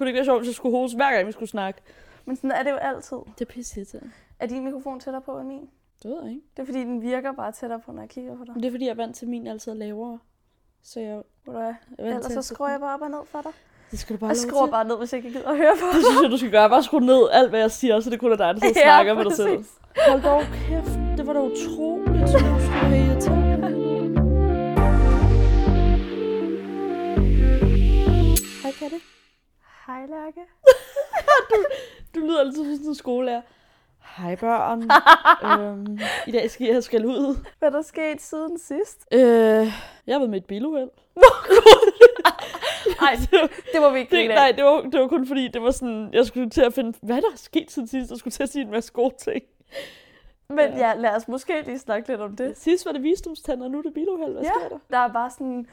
kunne det ikke være sjovt, hvis jeg skulle hoste hver gang, vi skulle snakke? Men sådan er det jo altid. Det er pisse. Er din mikrofon tættere på end min? Det ved jeg ikke. Det er fordi, den virker bare tættere på, når jeg kigger på dig. Men det er fordi, jeg er vant til, at min altid er lavere. Så jeg Ved du hvad? er vant Ellers til så skruer jeg bare op og ned for dig. Det skal du bare Jeg skruer til. bare ned, hvis jeg ikke gider at høre på Det synes jeg, du skal gøre. Bare skrue ned alt, hvad jeg siger, så det kun er dig, der Ja, snakker med dig selv. Hold dog kæft. Det var da utroligt, så du skulle have irriteret. Hej, Katte. Hej, Lærke. Du lyder altid som sådan en skolelærer. Hej, børn. øhm, I dag skal jeg skal ud. Hvad er der sket siden sidst? Øh, jeg har været med et biluheld. Nej, det må vi ikke Det, nej, det var, det var kun fordi, det var sådan, jeg skulle til at finde, hvad der er sket siden sidst. Jeg skulle til at sige en masse gode ting. Men ja, lad os måske lige snakke lidt om det. Sidst var det visdomstænder, og nu er det biluheld. Hvad Ja. sker der? Der er bare sådan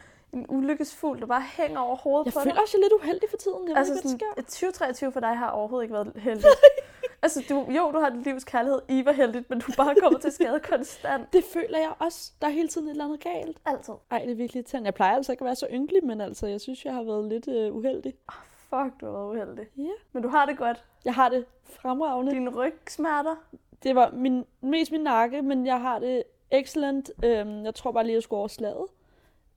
ulykkesfuld, der bare hænger over hovedet Jeg på føler dig. også, jeg er lidt uheldig for tiden. Jeg Altså ved ikke, sådan, hvad der sker. et 2023 for dig har overhovedet ikke været heldigt. altså, du, jo, du har dit livs kærlighed i var heldigt, men du bare kommet til skade konstant. Det føler jeg også. Der er hele tiden et eller andet galt. Altid. Ej, det er virkelig irriterende. Jeg plejer altså ikke at være så ynkelig, men altså, jeg synes, jeg har været lidt øh, uheldig. Fuck, du har været uheldig. Ja. Men du har det godt. Jeg har det fremragende. Dine rygsmerter. Det var min, mest min nakke, men jeg har det excellent. Øhm, jeg tror bare lige, at jeg skulle over slaget.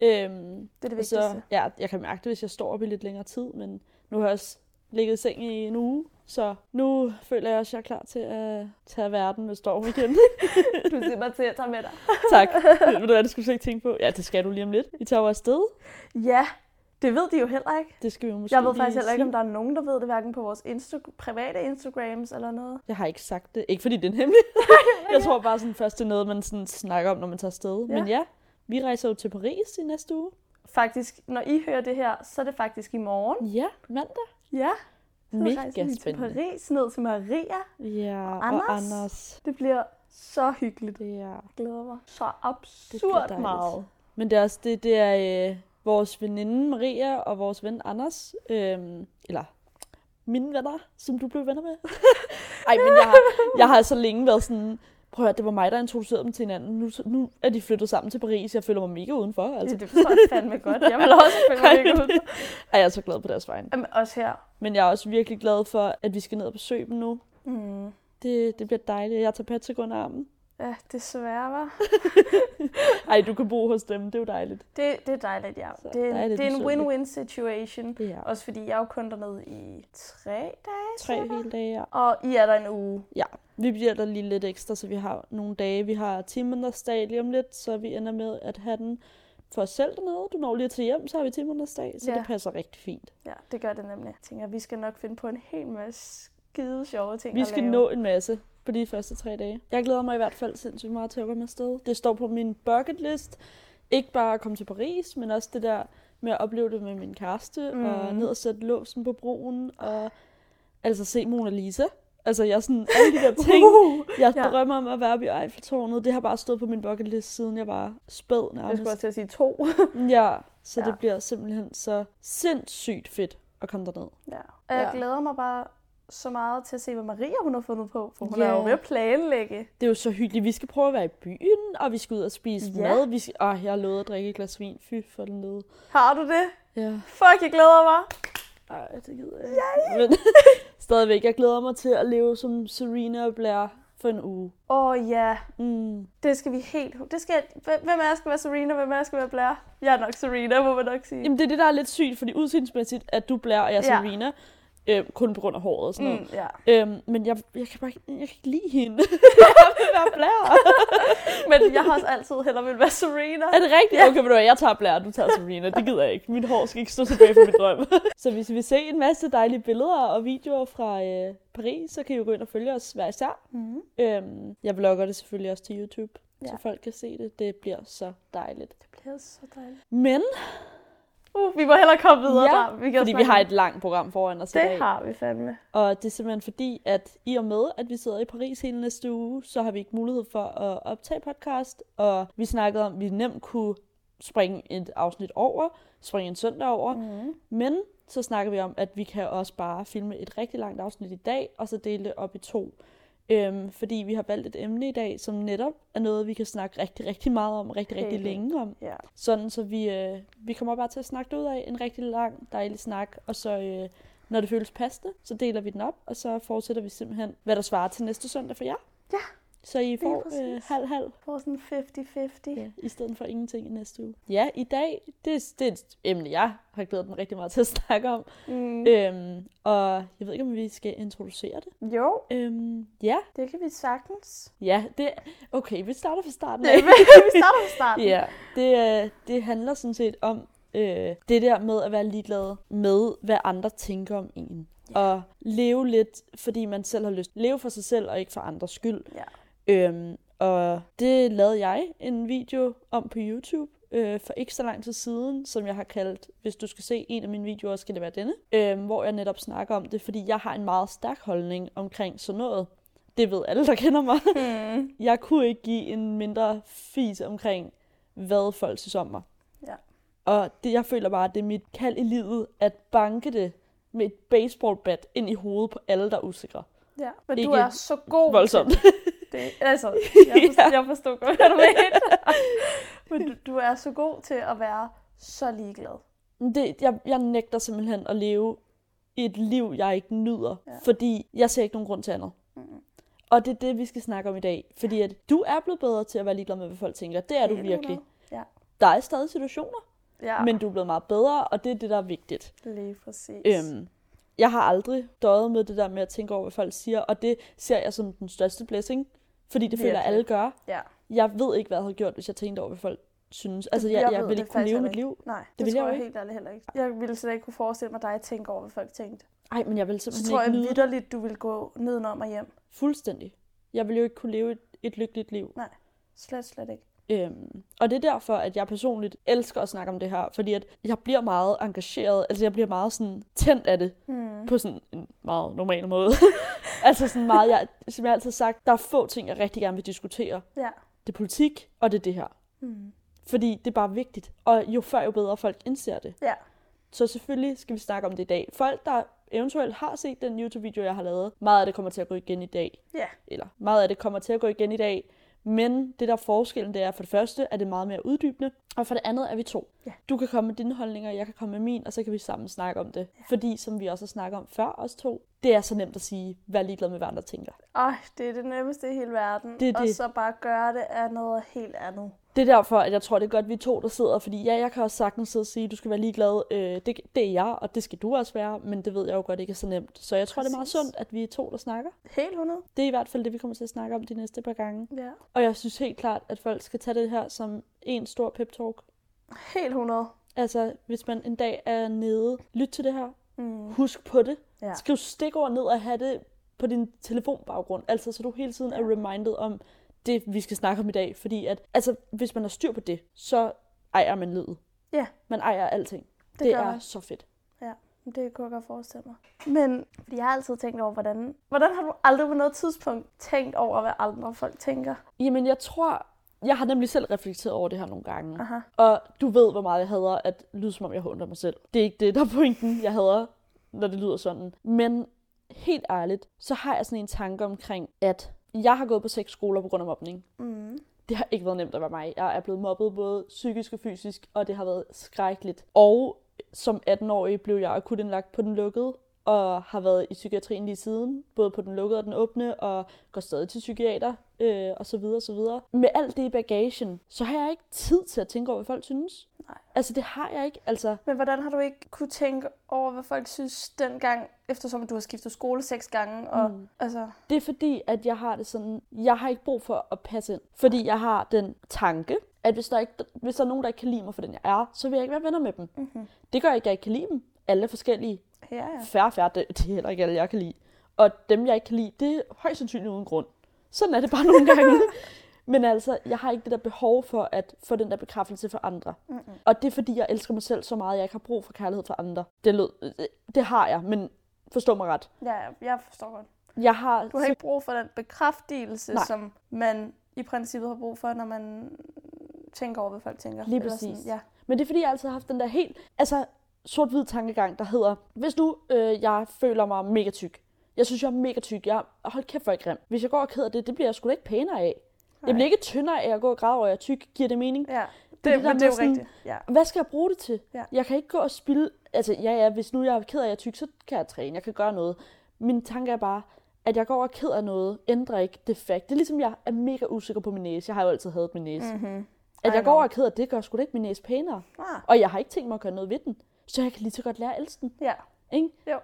Øhm, Det er det og så, vigtigste. ja, jeg kan mærke det, hvis jeg står op i lidt længere tid, men nu har jeg også ligget i seng i en uge, så nu føler jeg også, at jeg er klar til at tage verden med storm igen. Du siger bare til at tage med dig. tak. Ved du hvad, det skulle du ikke tænke på? Ja, det skal du lige om lidt. Vi tager jo afsted. Ja, det ved de jo heller ikke. Det skal vi jo måske Jeg ved faktisk heller ikke, sige. om der er nogen, der ved det, hverken på vores Insta- private Instagrams eller noget. Jeg har ikke sagt det. Ikke fordi det er hemmeligt. jeg tror bare sådan først, det er noget, man sådan snakker om, når man tager afsted. Ja. Men ja, vi rejser jo til Paris i næste uge. Faktisk, når I hører det her, så er det faktisk i morgen. Ja, mandag. Ja, så rejser Mega vi til spændende. Paris, ned til Maria. Ja, og Anders. Anders. Det bliver så hyggeligt. Det er, Jeg glæder mig så absurd meget. Men det er også det, det er øh, vores veninde Maria og vores ven Anders. Øhm, eller mine venner, som du blev venner med. Ej, men jeg har, jeg har så længe været sådan, prøv at høre, det var mig, der introducerede dem til hinanden. Nu, nu er de flyttet sammen til Paris. Jeg føler mig mega udenfor. Altså. Altså. Det forstår jeg fandme godt. Jeg vil også føle mig Ej, ikke men ud. det- Ej, jeg er så glad på deres vegne. Jamen, også her. Men jeg er også virkelig glad for, at vi skal ned og besøge dem nu. Mm. Det, det bliver dejligt. Jeg tager Patrick under armen. Ja, desværre, var. Ej, du kan bo hos dem. Det er jo dejligt. Det, det er dejligt, ja. Så Det, er- det er en win-win situation. Ja. Også fordi jeg er jo kun dernede i tre dage, Tre hele dage, ja. Og I er der en uge. Ja, vi bliver der lige lidt ekstra, så vi har nogle dage. Vi har 10 måneders dag lige om lidt, så vi ender med at have den for os selv dernede. Du når lige at tage hjem, så har vi 10 måneders dag, så Ja. det passer rigtig fint. Ja, det gør det nemlig. Jeg tænker, vi skal nok finde på en hel masse skide sjove ting Vi skal lave. nå en masse på de første tre dage. Jeg glæder mig i hvert fald sindssygt meget til at komme afsted. Det står på min bucket list. Ikke bare at komme til Paris, men også det der med at opleve det med min kæreste, mm. og ned og sætte låsen på broen, og altså se Mona Lisa. Altså, jeg sådan, alle de der ting, Uh, jeg Ja. drømmer om at være oppe i Eiffeltårnet. Det har bare stået på min bucket list, siden jeg var spæd jeg nærmest. skulle også til at sige to. Ja, så Ja. det bliver simpelthen så sindssygt fedt at komme derned. ja. Og jeg Ja. glæder mig bare så meget til at se, hvad Maria hun har fundet på. For hun Ja. er jo ved at planlægge. Det er jo så hyggeligt. Vi skal prøve at være i byen, og vi skal ud og spise Ja. mad. Vi skal... Åh, jeg har lovet at drikke et glas vin. Fy for den lede. Har du det? Ja. Fuck, jeg glæder mig. Ej, det gider jeg ikke. Men stadigvæk, jeg glæder mig til at leve som Serena og Blair for en uge. Åh oh, ja, Mm. det skal vi helt... Det skal... Hvem jer skal være Serena, hvem jer skal være Blair? Jeg er nok Serena, må man nok sige. Jamen, det er det, der er lidt sygt, fordi udseendsmæssigt, at du Blair og jeg er Ja. Serena. Øh, kun på grund af håret og sådan noget. Mm, ja. Øhm, men jeg, jeg, kan bare ikke, jeg kan ikke lide hende. jeg vil være Blair. Men jeg har også altid hellere vil være Serena. Er det rigtigt? Okay, men du jeg tager Blair, du tager Serena. Det gider jeg ikke. Mit hår skal ikke stå tilbage for min drøm. så hvis I vil se en masse dejlige billeder og videoer fra øh, Paris, så kan I jo gå ind og følge os hver især. Mm. Øhm, jeg vlogger det selvfølgelig også til YouTube, ja. Ja. så folk kan se det. Det bliver så dejligt. Det bliver så dejligt. Men, Uh, vi må hellere komme videre ja, der. Vi kan fordi vi har et langt program foran os i Det dag. har vi fandme. Og det er simpelthen fordi, at i og med, at vi sidder i Paris hele næste uge, så har vi ikke mulighed for at optage podcast. Og vi snakkede om, at vi nemt kunne springe et afsnit over, springe en søndag over. Mm. Men så snakker vi om, at vi kan også bare filme et rigtig langt afsnit i dag, og så dele det op i to. Øhm, fordi vi har valgt et emne i dag, som netop er noget, vi kan snakke rigtig, rigtig meget om, rigtig, rigtig Helt vildt. længe om. Ja. Sådan, så vi, øh, vi kommer bare til at snakke det ud af en rigtig lang, dejlig snak, og så øh, Når det føles passende, så deler vi den op, og så fortsætter vi simpelthen, hvad der svarer til næste søndag for jer. Ja, Så I får øh, halv-halv, For sådan 50-50. ja, i stedet for ingenting i næste uge. Ja, i dag, det, det er et emne, jeg har glædet mig rigtig meget til at snakke om. Mm. Øhm, og jeg ved ikke, om vi skal introducere det. Jo, Øhm, ja, det kan vi sagtens. ja, det okay, vi starter fra starten af. vi starter fra starten. Ja, det, øh, det handler sådan set om øh, det der med at være ligeglad med, hvad andre tænker om en. Og leve lidt, fordi man selv har lyst. Leve for sig selv og ikke for andres skyld. Ja. Øhm, og det lavede jeg en video om på YouTube øh, for ikke så lang tid siden, som jeg har kaldt, hvis du skal se en af mine videoer, skal det være denne. Øh, hvor jeg netop snakker om det, fordi jeg har en meget stærk holdning omkring sådan noget. Det ved alle, der kender mig. Mm. Jeg kunne ikke give en mindre fis omkring, hvad folk synes om mig. Ja. Og det, jeg føler bare, at det er mit kald i livet, at banke det med et baseballbat ind i hovedet på alle, der er usikre. ja. Men Ikke du er så god Voldsomt. til det. Altså, jeg forstår, Ja. jeg forstår godt, hvad du mener. Men du, du er så god til at være så ligeglad. Det, jeg, jeg nægter simpelthen at leve et liv, jeg ikke nyder, Ja. fordi jeg ser ikke nogen grund til andet. Mm. Og det er det, vi skal snakke om i dag. Fordi at du er blevet bedre til at være ligeglad med, hvad folk tænker. Det er du virkelig. Ja. Der er stadig situationer, ja. men du er blevet meget bedre, og det er det, der er vigtigt. lige præcis. Øhm, jeg har aldrig døjet med det der med at tænke over, hvad folk siger, og det ser jeg som den største blessing, fordi det føler jeg, alle gør. Ja. Jeg ved ikke, hvad jeg havde gjort, hvis jeg tænkte over, hvad folk synes. Altså, jeg, jeg jeg, ved vil det ikke kunne leve mit liv. Nej, det, Det vil tror jeg jo jeg helt ærligt heller ikke. Jeg ville slet ikke kunne forestille mig dig at tænke over, hvad folk tænkte. Nej, men jeg vil Så simpelthen tror ikke jeg vidderligt, du vil gå nedenom og hjem. Fuldstændig. Jeg vil jo ikke kunne leve et, et lykkeligt liv. Slet, slet ikke. Øhm, og det er derfor, at jeg personligt elsker at snakke om det her, fordi at jeg bliver meget engageret, altså jeg bliver meget sådan tændt af det, Hmm. på sådan en meget normal måde. altså sådan meget, jeg, som jeg altid har sagt, der er få ting, jeg rigtig gerne vil diskutere. Ja. Det er politik, og det er det her. Hmm. Fordi det er bare vigtigt. Og jo før, jo bedre folk indser det. Ja. Så selvfølgelig skal vi snakke om det i dag. Folk, der eventuelt har set den YouTube-video, jeg har lavet, meget af det kommer til at gå igen i dag. Ja. Eller meget af det kommer til at gå igen i dag. Men det der er forskellen, det er for det første, at det er meget mere uddybende. Og for det andet er vi to. Ja. Du kan komme med dine holdninger, jeg kan komme med min, og så kan vi sammen snakke om det. Ja. Fordi, som vi også har snakket om før, os to, det er så nemt at sige, vær ligeglad med, hvad andre tænker. Ej, det er det nemmeste i hele verden. Det Og det. så bare gøre det af noget helt andet. Det er derfor, at jeg tror, det er godt, vi er to, der sidder. Fordi ja, jeg kan også sagtens sidde og sige, du skal være ligeglad. Øh, det, det er jeg, og det skal du også være. Men det ved jeg jo godt ikke er så nemt. Så jeg tror, det er meget Præcis. sundt, at vi er to, der snakker. Helt 100. Det er i hvert fald det, vi kommer til at snakke om de næste par gange. Ja. Og jeg synes helt klart, at folk skal tage det her som en stor pep-talk. Helt 100. Altså, hvis man en dag er nede, lyt til det her. Mm. Husk på det. Ja. Skriv stikord ned og have det på din telefonbaggrund. Altså, så du hele tiden er reminded om det, vi skal snakke om i dag. Fordi at, altså, hvis man har styr på det, så ejer man livet. Ja. Man ejer alting. Det, Det, gør er man. så fedt. Det kunne jeg godt forestille mig. Men fordi jeg har altid tænkt over, hvordan... Hvordan har du aldrig på noget tidspunkt tænkt over, hvad andre folk tænker? Jamen, jeg tror... Jeg har nemlig selv reflekteret over det her nogle gange. Aha. Og du ved, hvor meget jeg hader at lyde, som om jeg håndter mig selv. Det er ikke det, der er pointen. Jeg hader, når det lyder sådan. Men helt ærligt, så har jeg sådan en tanke omkring, at jeg har gået på seks skoler på grund af mobning. Mm. Det har ikke været nemt at være mig. Jeg er blevet mobbet både psykisk og fysisk, og det har været skrækkeligt. Og som 18-årig blev jeg akut indlagt på den lukkede, og har været i psykiatrien lige siden, både på den lukkede og den åbne, og går stadig til psykiater, øh, og så videre, og så videre. Med alt det i bagagen, så har jeg ikke tid til at tænke over, hvad folk synes. Nej. Altså, det har jeg ikke. Altså, Men hvordan har du ikke kunne tænke over, hvad folk synes dengang, eftersom du har skiftet skole seks gange? Og, Mm. altså, det er fordi, at jeg har det sådan, jeg har ikke brug for at passe ind. Fordi jeg har den tanke, at hvis der, ikke, hvis der er nogen, der ikke kan lide mig for den, jeg er, så vil jeg ikke være venner med dem. mm-hmm. Det gør ikke, at jeg ikke kan lide dem. Alle forskellige. ja, ja. Færre, færre, det, det er heller ikke alle, jeg kan lide. Og dem, jeg ikke kan lide, det er højst sandsynligt uden grund. Sådan er det bare nogle gange. Men altså, jeg har ikke det der behov for at få den der bekræftelse fra andre. Mm-mm. Og det er fordi, jeg elsker mig selv så meget, at jeg ikke har brug for kærlighed fra andre. Det, lød, det, det har jeg, men forstå mig ret. ja, jeg forstår godt. Jeg har, Du har ikke brug for den bekræftelse, Nej. som man i princippet har brug for, når man tænker over, hvad folk tænker. Lige præcis. Sådan, ja. Men det er fordi, jeg altid har haft den der helt, altså sort-hvid tankegang, der hedder, hvis nu øh, jeg føler mig mega tyk, jeg synes, jeg er mega tyk, jeg hold kæft, hvor er jeg grim. Hvis jeg går og keder det, det bliver jeg sgu da ikke pænere af. Jeg Nej. bliver ikke tyndere af at gå og græde over, at jeg er tyk. Giver det mening? ja. Det, der det, men det er jo sådan, rigtigt. Ja. Hvad skal jeg bruge det til? Ja. Jeg kan ikke gå og spille... Altså, ja, ja, hvis nu jeg er ked af, at jeg er tyk, så kan jeg træne. Jeg kan gøre noget. Min tanke er bare, at jeg går og er ked af noget, ændrer ikke det fakt. Det er ligesom, jeg er mega usikker på min næse. Jeg har jo altid hadet min næse. Mm. Mm-hmm. At jeg går og er ked af det, gør sgu da ikke min næse pænere. Ah, Og jeg har ikke tænkt mig at gøre noget ved den. Så jeg kan lige så godt lære at elske den. ja. Ikke? Jo.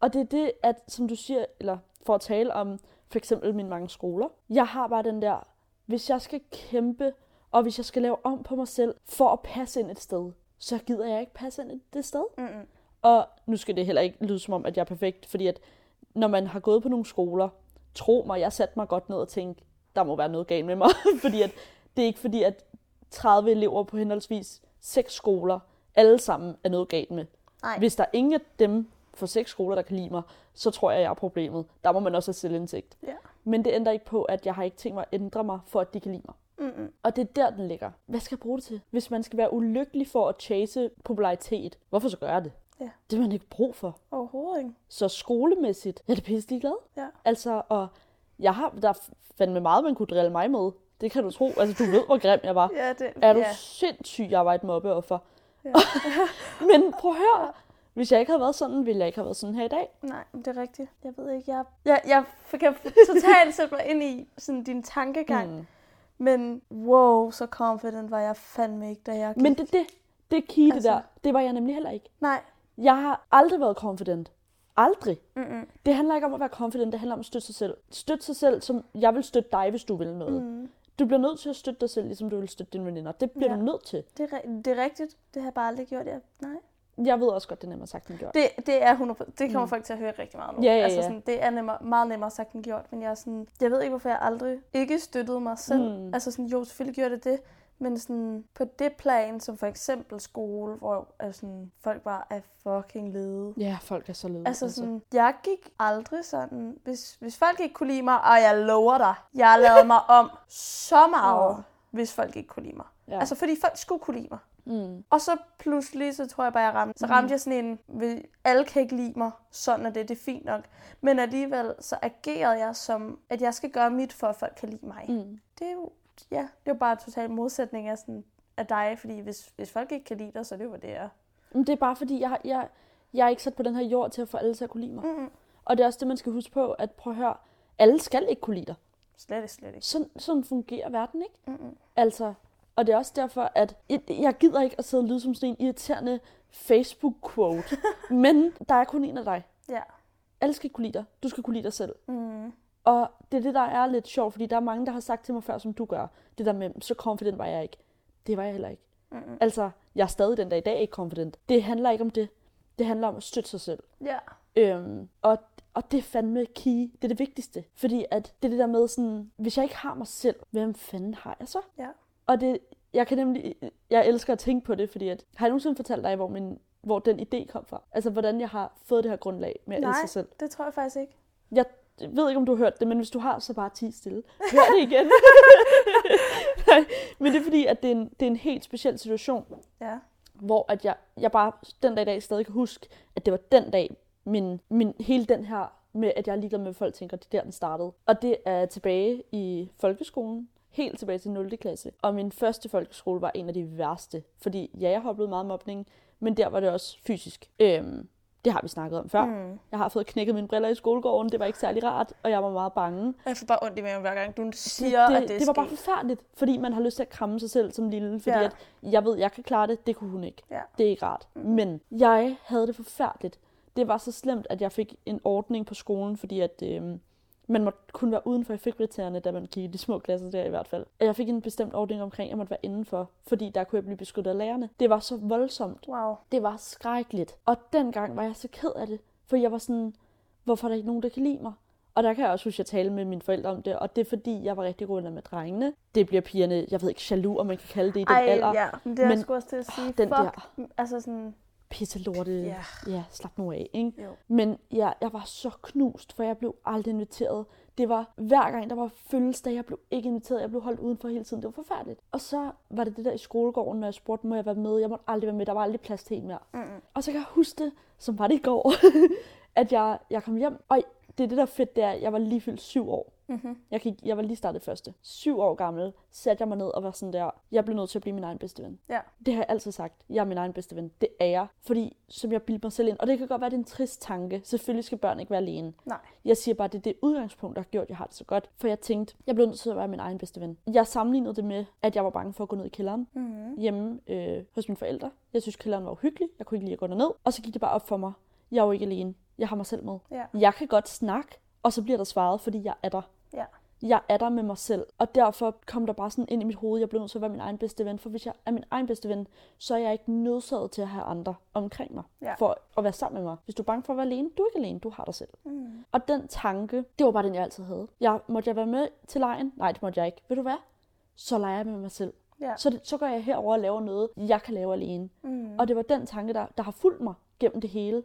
Og det er det, at som du siger, eller for at tale om for eksempel mine mange skoler. Jeg har bare den der, hvis jeg skal kæmpe, og hvis jeg skal lave om på mig selv for at passe ind et sted, så gider jeg ikke passe ind det sted. Mm-mm. Og nu skal det heller ikke lyde som om, at jeg er perfekt, fordi at når man har gået på nogle skoler, tro mig, jeg satte mig godt ned og tænkte, der må være noget galt med mig. fordi at det er ikke fordi, at 30 elever på henholdsvis seks skoler, alle sammen er noget galt med. Nej. Hvis der er ingen af dem for seks skoler, der kan lide mig, så tror jeg, jeg er problemet. Der må man også have selvindsigt. Ja. Men det ændrer ikke på, at jeg har ikke tænkt mig at ændre mig, for at de kan lide mig. Mm-mm. Og det er der, den ligger. Hvad skal jeg bruge det til? Hvis man skal være ulykkelig for at chase popularitet, hvorfor så gøre det? Ja. Det har man ikke brug for. Overhovedet ikke. Så skolemæssigt, jeg er det pisse glad. Ja. Altså, og jeg har, der er fandme meget, man kunne drille mig med. Det kan du tro. Altså, du ved, hvor grim jeg var. Ja, det, Er du ja. sindssyg, jeg var et mobbeoffer. Ja. Men prøv at høre. Hvis jeg ikke havde været sådan, ville jeg ikke have været sådan her i dag. Nej, men det er rigtigt. Jeg ved ikke, jeg, jeg, jeg kan totalt sætte mig ind i sådan din tankegang. Mm. Men wow, så confident var jeg fandme ikke, da jeg gik. Men det, det, det key, Altså- det der. Det var jeg nemlig heller ikke. Nej. Jeg har aldrig været confident. Aldrig. Mm-mm. Det handler ikke om at være confident, det handler om at støtte sig selv. Støtte sig selv, som jeg vil støtte dig, hvis du vil noget. Mm. Du bliver nødt til at støtte dig selv, ligesom du vil støtte dine veninder. Det bliver Ja. du nødt til. Det, er, det er rigtigt. Det har jeg bare aldrig gjort. Jeg, nej. Jeg ved også godt, det er nemmere sagt end gjort. Det, det er 100%. Det kommer Mm. folk til at høre rigtig meget nu. Ja, ja, altså ja. sådan, det er nemmere, meget nemmere sagt end gjort. Men jeg er sådan, jeg ved ikke, hvorfor jeg aldrig ikke støttede mig selv. Mm. Altså sådan, jo, selvfølgelig gjorde det det. Men sådan, på det plan, som for eksempel skole, hvor altså, sådan, folk bare er fucking lede. Ja, folk er så lede. Altså sådan, jeg gik aldrig sådan, hvis, hvis folk ikke kunne lide mig, og jeg lover dig, jeg lavede mig om så meget, Åh. hvis folk ikke kunne lide mig. ja. Altså fordi folk skulle kunne lide mig. Mm. Og så pludselig, så tror jeg bare, jeg ramte. Så ramte jeg sådan en, vil- alle kan ikke lide mig, sådan er det, det er fint nok. Men alligevel, så agerede jeg som, at jeg skal gøre mit, for at folk kan lide mig. Mm. Det er jo, ja, det er jo bare total modsætning af, sådan, af dig, fordi hvis, hvis folk ikke kan lide dig, så er det jo, hvad det er. Men det er bare fordi, jeg, jeg, jeg er ikke sat på den her jord til at få alle til at kunne lide mig. Mm-mm. Og det er også det, man skal huske på, at prøv at høre, alle skal ikke kunne lide dig. Slet ikke, slet ikke. Sådan, sådan fungerer verden, ikke? Mm-mm. Altså, og det er også derfor, at jeg, gider ikke at sidde og lyde som sådan en irriterende Facebook-quote. men der er kun en af dig. Ja. Alle skal kunne lide dig. Du skal kunne lide dig selv. Mm. Og det er det, der er lidt sjovt, fordi der er mange, der har sagt til mig før, som du gør. Det der med, så confident var jeg ikke. Det var jeg heller ikke. Mm-mm. Altså, jeg er stadig den dag i dag ikke confident. Det handler ikke om det. Det handler om at støtte sig selv. Ja. Øhm, og, og det er fandme key. Det er det vigtigste. Fordi at det er det der med sådan, hvis jeg ikke har mig selv, hvem fanden har jeg så? Ja. Og det, jeg kan nemlig, jeg elsker at tænke på det, fordi at, har jeg nogensinde fortalt dig, hvor, min, hvor den idé kom fra? Altså, hvordan jeg har fået det her grundlag med at elske Nej. sig selv. Det tror jeg faktisk ikke. Jeg ved ikke, om du har hørt det, men hvis du har, så bare ti stille. Hør det igen. Nej, men det er fordi, at det er, en, det er en helt speciel situation, Ja. hvor at jeg, jeg bare den dag i dag stadig kan huske, at det var den dag, min, min, hele den her med, at jeg er ligeglad med, hvad folk tænker, det er der, den startede. Og det er tilbage i folkeskolen, helt tilbage til 0. klasse. Og min første folkeskole var en af de værste, fordi ja, jeg har oplevet meget mobning, men der var det også fysisk. Øhm, det har vi snakket om før. Mm. Jeg har fået knækket mine briller i skolegården, det var ikke særlig rart, og jeg var meget bange. Jeg får bare ondt i maven hver gang, du siger, det, at det er det var bare forfærdeligt, fordi man har lyst til at kramme sig selv som lille, fordi Ja. at jeg ved, jeg kan klare det, det kunne hun ikke. Ja. Det er ikke rart. Mm. Men jeg havde det forfærdeligt. Det var så slemt, at jeg fik en ordning på skolen, fordi at øh, man måtte kun være uden for effektkriterierne, da man gik i de små klasser der i hvert fald. Og jeg fik en bestemt ordning omkring, at jeg måtte være indenfor, fordi der kunne jeg blive beskyttet af lærerne. Det var så voldsomt. Wow. Det var skrækkeligt. Og dengang var jeg så ked af det, for jeg var sådan, hvorfor er der ikke nogen, der kan lide mig? Og der kan jeg også huske, at jeg talte med mine forældre om det, og det er fordi, jeg var rigtig god med drengene. Det bliver pigerne, jeg ved ikke, jaloux, om man kan kalde det i den Ej, alder. ja. Men det er Men sgu også til at sige. den Fuck. der- Altså sådan, Pisse lorte. Ja. ja, slap nu af, ikke? jo. Men jeg, jeg var så knust, for jeg blev aldrig inviteret. Det var hver gang, der var fødselsdag, jeg blev ikke inviteret. Jeg blev holdt udenfor hele tiden. Det var forfærdeligt. Og så var det det der i skolegården, når jeg spurgte, må jeg være med? Jeg måtte aldrig være med. Der var aldrig plads til en mere. Mm-mm. Og så kan jeg huske det, som var det i går, at jeg, jeg kom hjem. Og det er det der er fedt, det er, at jeg var lige fyldt syv år. Mm-hmm. Jeg, gik, jeg var lige startet første. Syv år gammel satte jeg mig ned og var sådan der, jeg blev nødt til at blive min egen bedste ven. Ja. Det har jeg altid sagt. Jeg er min egen bedste ven. Det er jeg. Fordi, som jeg bildte mig selv ind, og det kan godt være, det er en trist tanke. Selvfølgelig skal børn ikke være alene. Nej. Jeg siger bare, det er det udgangspunkt, der har gjort, at jeg har det så godt. For jeg tænkte, jeg blev nødt til at være min egen bedste ven. Jeg sammenlignede det med, at jeg var bange for at gå ned i kælderen Mm-hmm. hjemme øh, hos mine forældre. Jeg synes, kælderen var uhyggelig. Jeg kunne ikke lide at gå derned. Og så gik det bare op for mig. Jeg er jo ikke alene. Jeg har mig selv med. Ja. Jeg kan godt snakke, og så bliver der svaret, fordi jeg er der. Ja. Jeg er der med mig selv. Og derfor kom der bare sådan ind i mit hoved, jeg blev nødt til at være min egen bedste ven. For hvis jeg er min egen bedste ven, så er jeg ikke nødsaget til at have andre omkring mig. Ja. For at være sammen med mig. Hvis du er bange for at være alene, du er ikke alene, du har dig selv. Mm. Og den tanke, det var bare den, jeg altid havde. Jeg, måtte jeg være med til lejen? Nej, det måtte jeg ikke. Ved du hvad? Så leger jeg med mig selv. Ja. Så, det, så går jeg herover og laver noget, jeg kan lave alene. Mm. Og det var den tanke, der, der har fulgt mig gennem det hele.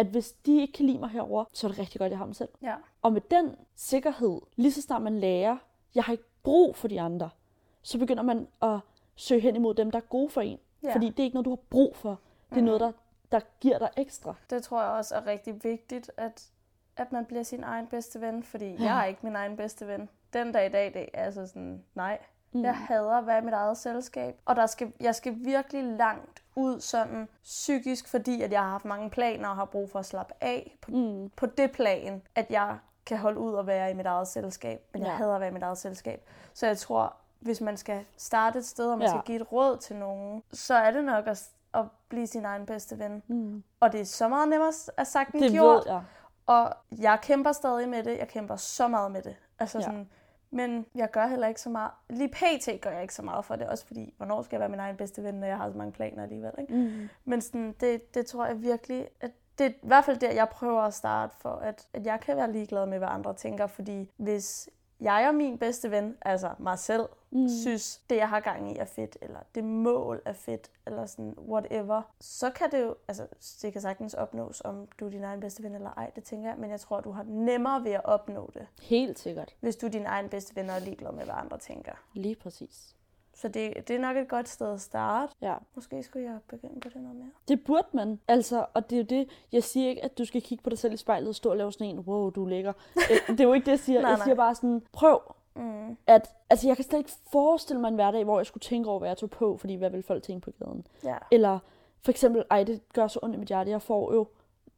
At hvis de ikke kan lide mig herover, så er det rigtig godt, jeg har mig selv. Ja. Og med den sikkerhed, lige så snart man lærer, jeg har ikke brug for de andre, så begynder man at søge hen imod dem, der er gode for en. Ja. Fordi det er ikke noget, du har brug for. Det er Mhm. noget, der, der giver dig ekstra. Det tror jeg også er rigtig vigtigt, at, at man bliver sin egen bedste ven, fordi ja. jeg er ikke min egen bedste ven. Den dag i dag, det er altså sådan, nej. Mm. Jeg hader at være i mit eget selskab, og der skal, jeg skal virkelig langt ud sådan psykisk, fordi at jeg har haft mange planer og har brug for at slappe af på, Mm. på det plan, at jeg kan holde ud og være i mit eget selskab, men jeg Ja. hader at være i mit eget selskab. Så jeg tror, hvis man skal starte et sted, og man Ja. skal give et råd til nogen, så er det nok at, at blive sin egen bedste ven. Mm. Og det er så meget nemmere at sagt end Det gjort. ved jeg. Og jeg kæmper stadig med det. Jeg kæmper så meget med det. Altså Ja. sådan, men jeg gør heller ikke så meget. Lige pt. gør jeg ikke så meget for det. Også fordi, hvornår skal jeg være min egen bedste ven, når jeg har så mange planer alligevel. Ikke? Mm. Men sådan, det, det tror jeg virkelig, at det er i hvert fald der, jeg prøver at starte for, at, at jeg kan være ligeglad med, hvad andre tænker. Fordi hvis jeg og min bedste ven, altså mig selv, Mm. synes, det jeg har gang i er fedt, eller det mål er fedt, eller sådan whatever, så kan det jo, altså det kan sagtens opnås, om du er din egen bedste ven eller ej, det tænker jeg, men jeg tror, du har nemmere ved at opnå det, Helt sikkert. hvis du er din egen bedste ven og er ligeglad med, hvad andre tænker. Lige præcis. Så det, det er nok et godt sted at starte. Ja. Måske skulle jeg begynde på det noget mere. Det burde man. Altså, og det er jo det, jeg siger ikke, at du skal kigge på dig selv i spejlet og stå og lave sådan en, wow, du er lækker. Øh, det er jo ikke det, jeg siger. Nej, jeg nej. siger bare sådan, prøv Mm. at, altså jeg kan slet ikke forestille mig en hverdag, hvor jeg skulle tænke over, hvad jeg tog på, fordi hvad vil folk tænke på gaden. Ja. Eller for eksempel, ej, det gør så ondt i mit hjerte, jeg får jo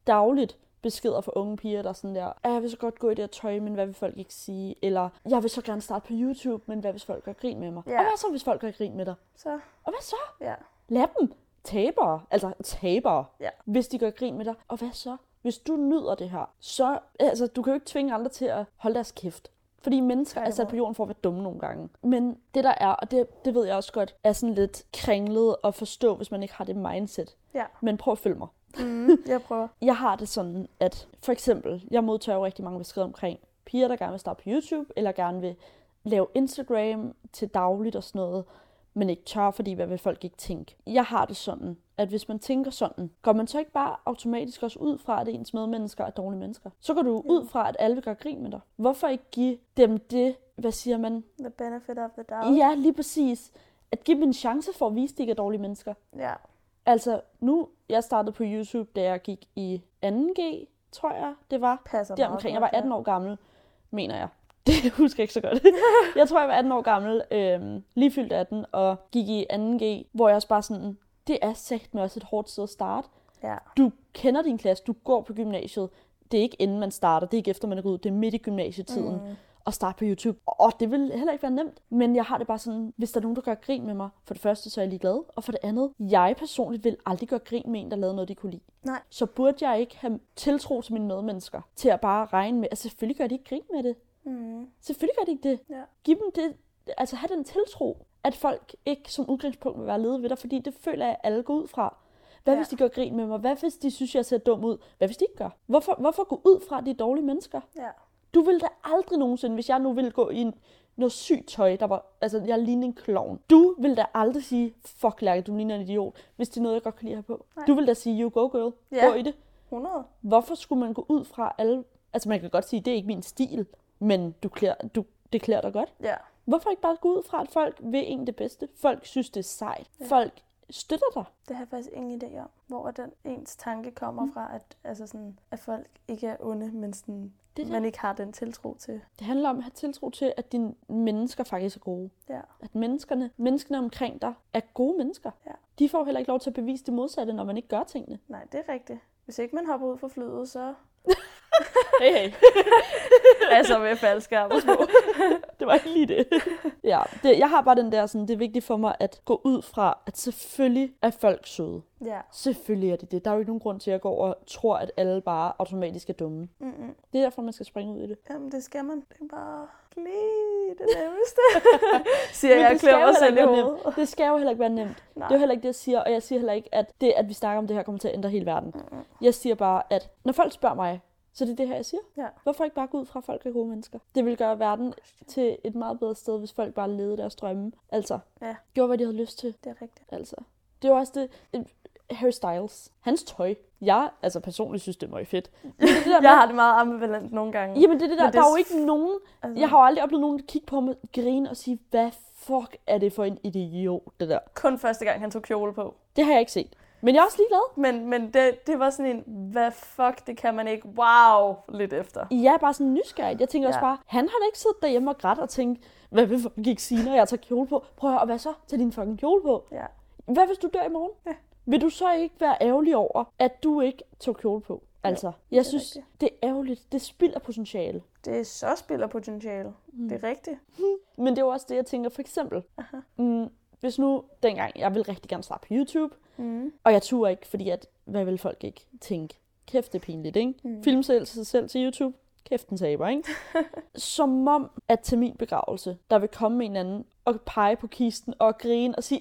dagligt beskeder fra unge piger, der er sådan der, "Ej, jeg vil så godt gå i det her tøj, men hvad vil folk ikke sige? Eller, jeg vil så gerne starte på YouTube, men hvad hvis folk gør grin med mig? Ja. Og hvad så, hvis folk gør grin med dig? Så, Og hvad så? ja. Lad dem. Tabere. Altså tabere. Ja. Hvis de gør grin med dig. Og hvad så? Hvis du nyder det her, så... Altså, du kan jo ikke tvinge andre til at holde deres kæft. Fordi mennesker er sat på jorden for at være dumme nogle gange. Men det der er, og det, det ved jeg også godt, er sådan lidt kringlet at forstå, hvis man ikke har det mindset. Ja. Men prøv at følge mig. Mm. Jeg prøver. Jeg har det sådan, at for eksempel, jeg modtager jo rigtig mange beskeder omkring piger, der gerne vil starte på YouTube, eller gerne vil lave Instagram til dagligt og sådan noget, men ikke tør, fordi hvad vil folk ikke tænke? Jeg har det sådan, at hvis man tænker sådan, går man så ikke bare automatisk også ud fra, at ens medmennesker er dårlige mennesker? Så går du ud fra, at alle vil gøre grin med dig. Hvorfor ikke give dem det, hvad siger man? The benefit of the doubt. Ja, lige præcis. At give dem en chance for at vise, at de ikke er dårlige mennesker. Ja. Altså, nu, jeg startede på YouTube, da jeg gik i 2G, tror jeg, det var. Passer Der omkring. Jeg var ja. 18 år gammel, mener jeg. Det husker jeg ikke så godt. jeg tror, jeg var 18 år gammel, øhm, lige fyldt 18, og gik i 2G, hvor jeg også bare sådan, det er sagt med også et hårdt sted at starte. Ja. Du kender din klasse, du går på gymnasiet. Det er ikke inden man starter, det er ikke efter man er gået ud, det er midt i gymnasietiden. Mm. At starte på YouTube. Og det vil heller ikke være nemt. Men jeg har det bare sådan, hvis der er nogen, der gør grin med mig, for det første, så er jeg ligeglad. Og for det andet, jeg personligt vil aldrig gøre grin med en, der lavede noget, de kunne lide Nej. så burde jeg ikke have tiltro til mine medmennesker til at bare regne med, at selvfølgelig gør de ikke grin med det. Mm. Selvfølgelig gør de ikke det. Ja. Giv dem det, altså have den tiltro, at folk ikke som udgangspunkt vil være lede ved dig, fordi det føler jeg, at alle går ud fra. Hvad Ja. ja. hvis de gør grin med mig? Hvad hvis de synes, jeg ser dum ud? Hvad hvis de ikke gør? Hvorfor, hvorfor gå ud fra, at de er dårlige mennesker? Ja. Du vil da aldrig nogensinde, hvis jeg nu ville gå i noget sygt tøj, der var, altså jeg ligner en klovn. Du vil da aldrig sige, fuck Lærke, du ligner en idiot, hvis det er noget, jeg godt kan lide have på. Nej. Du vil da sige, you go girl, Ja. gå i det. 100. Hvorfor skulle man gå ud fra alle... Altså man kan godt sige, det er ikke min stil, men du klæder, du, det klæder dig godt. Ja. Hvorfor ikke bare gå ud fra, at folk vil en det bedste? Folk synes, det er sejt. Ja. Folk støtter dig. Det har jeg faktisk ingen idé om, hvor den ens tanke kommer Mm. fra, at, altså sådan, at folk ikke er onde, men sådan, Det, man ikke har den tiltro til. det handler om at have tiltro til, at dine mennesker faktisk er gode. Ja. At menneskerne, menneskene omkring dig er gode mennesker. Ja. De får heller ikke lov til at bevise det modsatte, når man ikke gør tingene. Nej, det er rigtigt. Hvis ikke man hopper ud fra flyet, så... Hey, hey. altså med faldskærm og små. det var ikke lige det. ja, det, jeg har bare den der, sådan, det er vigtigt for mig at gå ud fra, at selvfølgelig er folk søde. Ja. Selvfølgelig er det det. Der er jo ikke nogen grund til, at jeg går og tror, at alle bare automatisk er dumme. Mm-mm. Det er derfor, man skal springe ud i det. Jamen, det skal man. Det er bare lige det nemmeste. Siger jeg, det og skal klør jo mig heller selv i ikke være hovedet. Det skal jo heller ikke være nemt. Nej. Det er jo heller ikke det, jeg siger, og jeg siger heller ikke, at det, at vi snakker om det her, kommer til at ændre hele verden. Mm-mm. Jeg siger bare, at når folk spørger mig, så det er det her, jeg siger. Ja. Hvorfor ikke bare gå ud fra, at folk er gode mennesker? Det vil gøre verden til et meget bedre sted, hvis folk bare levede deres drømme. Altså, Ja. gjorde, hvad de havde lyst til. Det er rigtigt. Altså, det var også det... Harry Styles. Hans tøj. Jeg, altså personligt synes, det er meget fedt. Men det det der med, Jeg har det meget ambivalent nogle gange. Jamen det er det der, det der er jo ikke nogen... altså, Jeg har jo aldrig oplevet nogen kigge på mig, grine og sige, hvad fuck er det for en idiot, det der. kun første gang, han tog kjole på. Det har jeg ikke set. Men jeg er også ligeglad. Men, men det, det var sådan en, hvad fuck, det kan man ikke. Wow, lidt efter. Jeg er bare sådan nysgerrig. Jeg tænker ja. også bare, han har da ikke siddet derhjemme og grædt og tænkt, hvad vil folk ikke sige, når jeg tager kjole på? Prøv at høre, og hvad så? Tag din fucking kjole på. Ja. Hvad hvis du dør i morgen? Ja. Vil du så ikke være ærgerlig over, at du ikke tog kjole på? Altså, jeg er synes, rigtigt. det er ærgerligt. Det spilder potentiale. Det er så spiller potentiale. Mm. Det er rigtigt. Men det er jo også det, jeg tænker, for eksempel. Aha. Mm, hvis nu, dengang, jeg vil rigtig gerne starte på YouTube, Mm. og jeg turde ikke, fordi at, hvad vil folk ikke tænke? Kæft, det er pinligt, ikke? Mm. Film selv sig selv til YouTube. Kæft, den taber, ikke? Som om, at til min begravelse, der vil komme en anden og pege på kisten og grine og sige,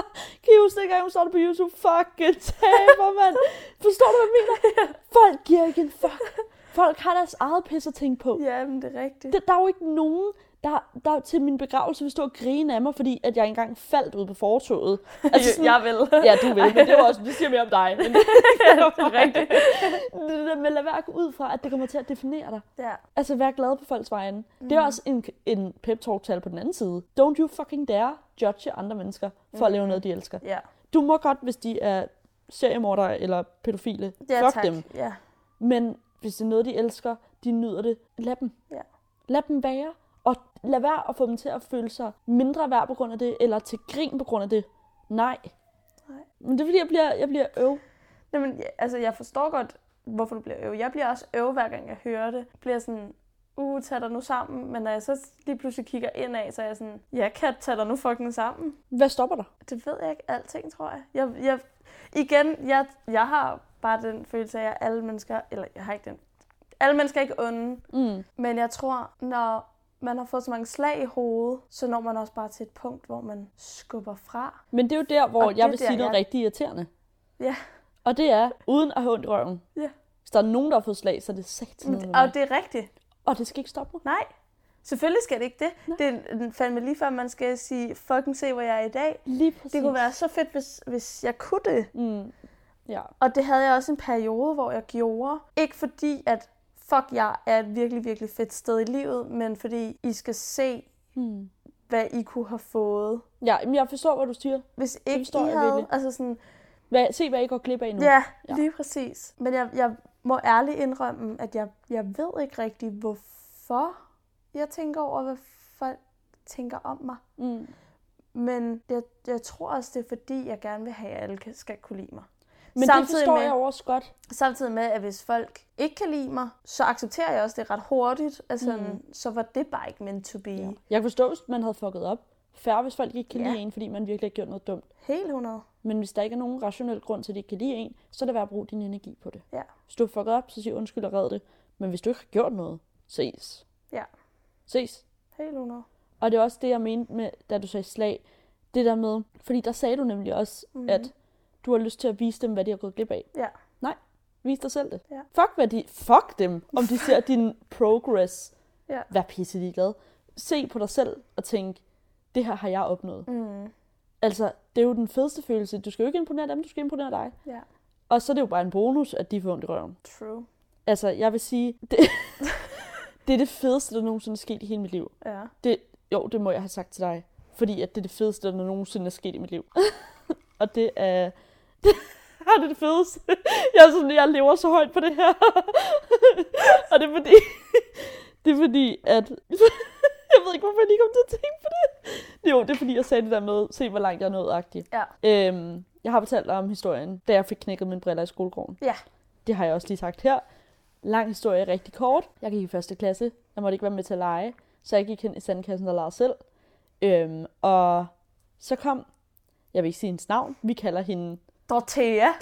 kan I huske dengang, hun startede på YouTube? Fucking taber, mand! Forstår du, hvad jeg mener? Folk giver ikke en fuck. Folk har deres eget pis at tænke på. Ja, men det er rigtigt. Der, der er jo ikke nogen, der, der til min begravelse vil stå og grine af mig, fordi at jeg engang faldt ud på fortoget. Altså, jeg vil. Ja, du vil, men det, var også, det siger mere om dig. Men det, ja, det er rigtigt. det der med at lade være at gå ud fra, at det kommer til at definere dig. Ja. Altså, vær glad på folks vegne. Mm. Det er også en, en pep talk tal på den anden side. Don't you fucking dare judge andre mennesker for at lave noget, de elsker. Ja. Du må godt, hvis de er seriemordere eller pædofile. ja Fuck tak. dem. Ja. Men hvis det er noget, de elsker, de nyder det, lad dem. Ja. Lad dem være. Og lad være at få dem til at føle sig mindre værd på grund af det, eller til grin på grund af det. Nej. Nej. Men det er fordi, jeg bliver, jeg bliver øv. Jamen, ja, altså, jeg forstår godt, hvorfor du bliver øv. Jeg bliver også øv, hver gang jeg hører det. Jeg bliver sådan, uh, tag dig nu sammen. Men når jeg så lige pludselig kigger ind af, så er jeg sådan, ja, kat, tag dig nu fucking sammen. Hvad stopper dig? Det ved jeg ikke alting, tror jeg. jeg, jeg igen, jeg, jeg har bare den følelse af, at alle mennesker, eller jeg har ikke den, alle mennesker er ikke onde, Mm. men jeg tror, når man har fået så mange slag i hovedet, så når man også bare til et punkt, hvor man skubber fra. Men det er jo der, hvor Og jeg vil der, sige noget jeg- rigtig irriterende. Ja. Og det er, uden at have ondt i røven. Ja. Hvis der er nogen, der har fået slag, så er det satan noget. Og det er rigtigt. Og det skal ikke stoppe mig. Nej, selvfølgelig skal det ikke det. Nej. Det er fandme lige før, man skal sige, fucking se, hvor jeg er i dag. Lige præcis. Det kunne være så fedt, hvis, hvis jeg kunne det. Mm. Ja. Og det havde jeg også en periode, hvor jeg gjorde. Ikke fordi, at fuck, jeg er et virkelig, virkelig fedt sted i livet, men fordi I skal se, Mm. hvad I kunne have fået. Ja, men jeg forstår, hvad du siger. Hvis ikke forstår I jeg havde... virkelig. Altså sådan, Hvad, se, hvad I går glip af nu. ja, Ja. lige præcis. Men jeg, jeg må ærligt indrømme, at jeg, jeg ved ikke rigtig, hvorfor jeg tænker over, hvad folk tænker om mig. Mm. Men jeg, jeg tror også, det er fordi, jeg gerne vil have, at alle skal kunne lide mig. Men Samtidig det forstår med- jeg også godt. Samtidig med, at hvis folk ikke kan lide mig, så accepterer jeg også det ret hurtigt. Altså, mm. så var det bare ikke meant to be. Ja. Jeg kan forstå, hvis man havde fucket op. Færre, hvis folk ikke kan Ja. lide en, fordi man virkelig har gjort noget dumt. Helt 100. Men hvis der ikke er nogen rationel grund til, at de ikke kan lide en, så er det værd at bruge din energi på det. Ja. Hvis du har fucket op, så sig undskyld og red det. Men hvis du ikke har gjort noget, ses. Ja. Ses. Helt 100. Og det er også det, jeg mente med, da du sagde slag. Det der med, fordi der sagde du nemlig også, mm. at du har lyst til at vise dem, hvad de har gået glip af. Ja. Nej, vis dig selv det. Ja. Fuck, hvad de, fuck dem, om de ser din progress. Ja. Vær pisse ligeglad. Se på dig selv og tænk, det her har jeg opnået. Mm. Altså, det er jo den fedeste følelse. Du skal jo ikke imponere dem, du skal imponere dig. Ja. Og så er det jo bare en bonus, at de får ondt i røven. True. Altså, jeg vil sige, det, det er det fedeste, der nogensinde er sket i hele mit liv. Ja. Det, jo, det må jeg have sagt til dig. Fordi at det er det fedeste, der nogensinde er sket i mit liv. og det er... har det det fedeste. Jeg, er sådan, jeg lever så højt på det her. og det er fordi... det er fordi, at... jeg ved ikke, hvorfor jeg lige kom til at tænke på det. Jo, det er fordi, jeg sagde det der med, se hvor langt jeg er nået agtigt. Ja. Øhm, jeg har fortalt dig om historien, da jeg fik knækket mine briller i skolegården. Ja. Det har jeg også lige sagt her. Lang historie, rigtig kort. Jeg gik i første klasse. Jeg måtte ikke være med til at lege. Så jeg gik hen i sandkassen og legede selv. Øhm, og så kom, jeg vil ikke sige hendes navn, vi kalder hende Dorothea.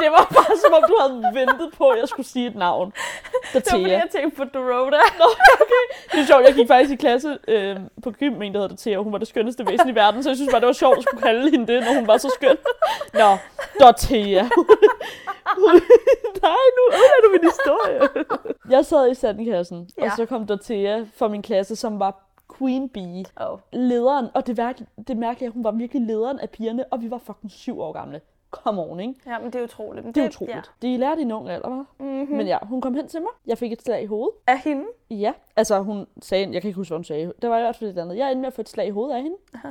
Det var bare som om, du havde ventet på, at jeg skulle sige et navn. Det var fordi, Dorthea. jeg tænkte på Dorota. Nå, okay. Det er sjovt, jeg gik faktisk i klasse øh, på gym med en, der hedder Dorthea, hun var det skønneste væsen i verden, så jeg synes bare, det var sjovt at skulle kalde hende det, når hun var så skøn. Nå, Dorthea. Nej, nu ødelægger du min historie. Jeg sad i sandkassen, ja. og så kom Dorthea fra min klasse, som var Queen Bee. Oh. Lederen, og det, værk, det mærkelige er, at hun var virkelig lederen af pigerne, og vi var fucking syv år gamle. Come on, ikke? Ja, men det er utroligt. Men Det er utroligt. Ja. De lærte i en ung alder, hva'? Mm-hmm. Men ja, hun kom hen til mig. Jeg fik et slag i hovedet. Af hende? Ja. Altså, hun sagde, jeg kan ikke huske, hvad hun sagde. Det var i hvert fald et andet. Jeg endte med at få et slag i hovedet af hende. Aha.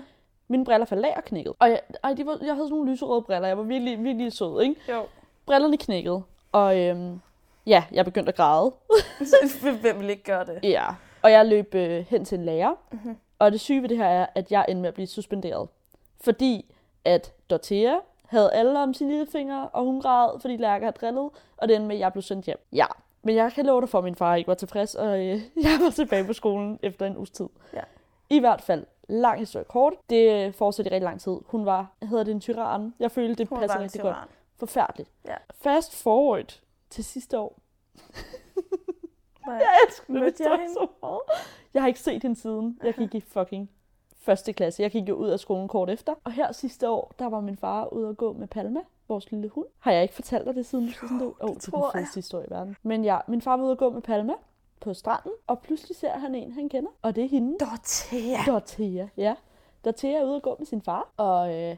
Mine briller faldt af og knækkede. Og jeg, ej, de var, jeg havde sådan nogle lyserøde briller. Jeg var virkelig, virkelig sød, ikke? Jo. Brillerne knækkede. Og øhm, ja, jeg begyndte at græde. Hvem vil ikke gøre det? Ja. Og jeg løb øh, hen til en lærer. Mhm. Og det syge ved det her er, at jeg endte med at blive suspenderet. Fordi at Dorthea havde alle om sine lille fingre, og hun græd, fordi Lærke havde drillet, og det endte med, at jeg blev sendt hjem. Ja, men jeg kan love dig for, at min far ikke var tilfreds, og øh, jeg var tilbage på skolen efter en uges tid. Ja. I hvert fald, lang historie kort, det øh, fortsatte i rigtig lang tid. Hun var, hedder det en tyran? Jeg følte, det Hun passer rigtig godt. Forfærdeligt. Ja. Fast forward til sidste år. Jeg elsker Mødte jeg så meget. Jeg har ikke set hende siden. Jeg gik i fucking første klasse. Jeg gik jo ud af skolen kort efter. Og her sidste år, der var min far ude at gå med Palma, vores lille hund. Har jeg ikke fortalt dig det siden? Jo, sådan, det, oh, det er tror den fedeste historie i verden. Men ja, min far var ude at gå med Palma på stranden, og pludselig ser han en, han kender. Og det er hende. Dorothea. Dorthea, ja. Dorthea er ude at gå med sin far, og øh,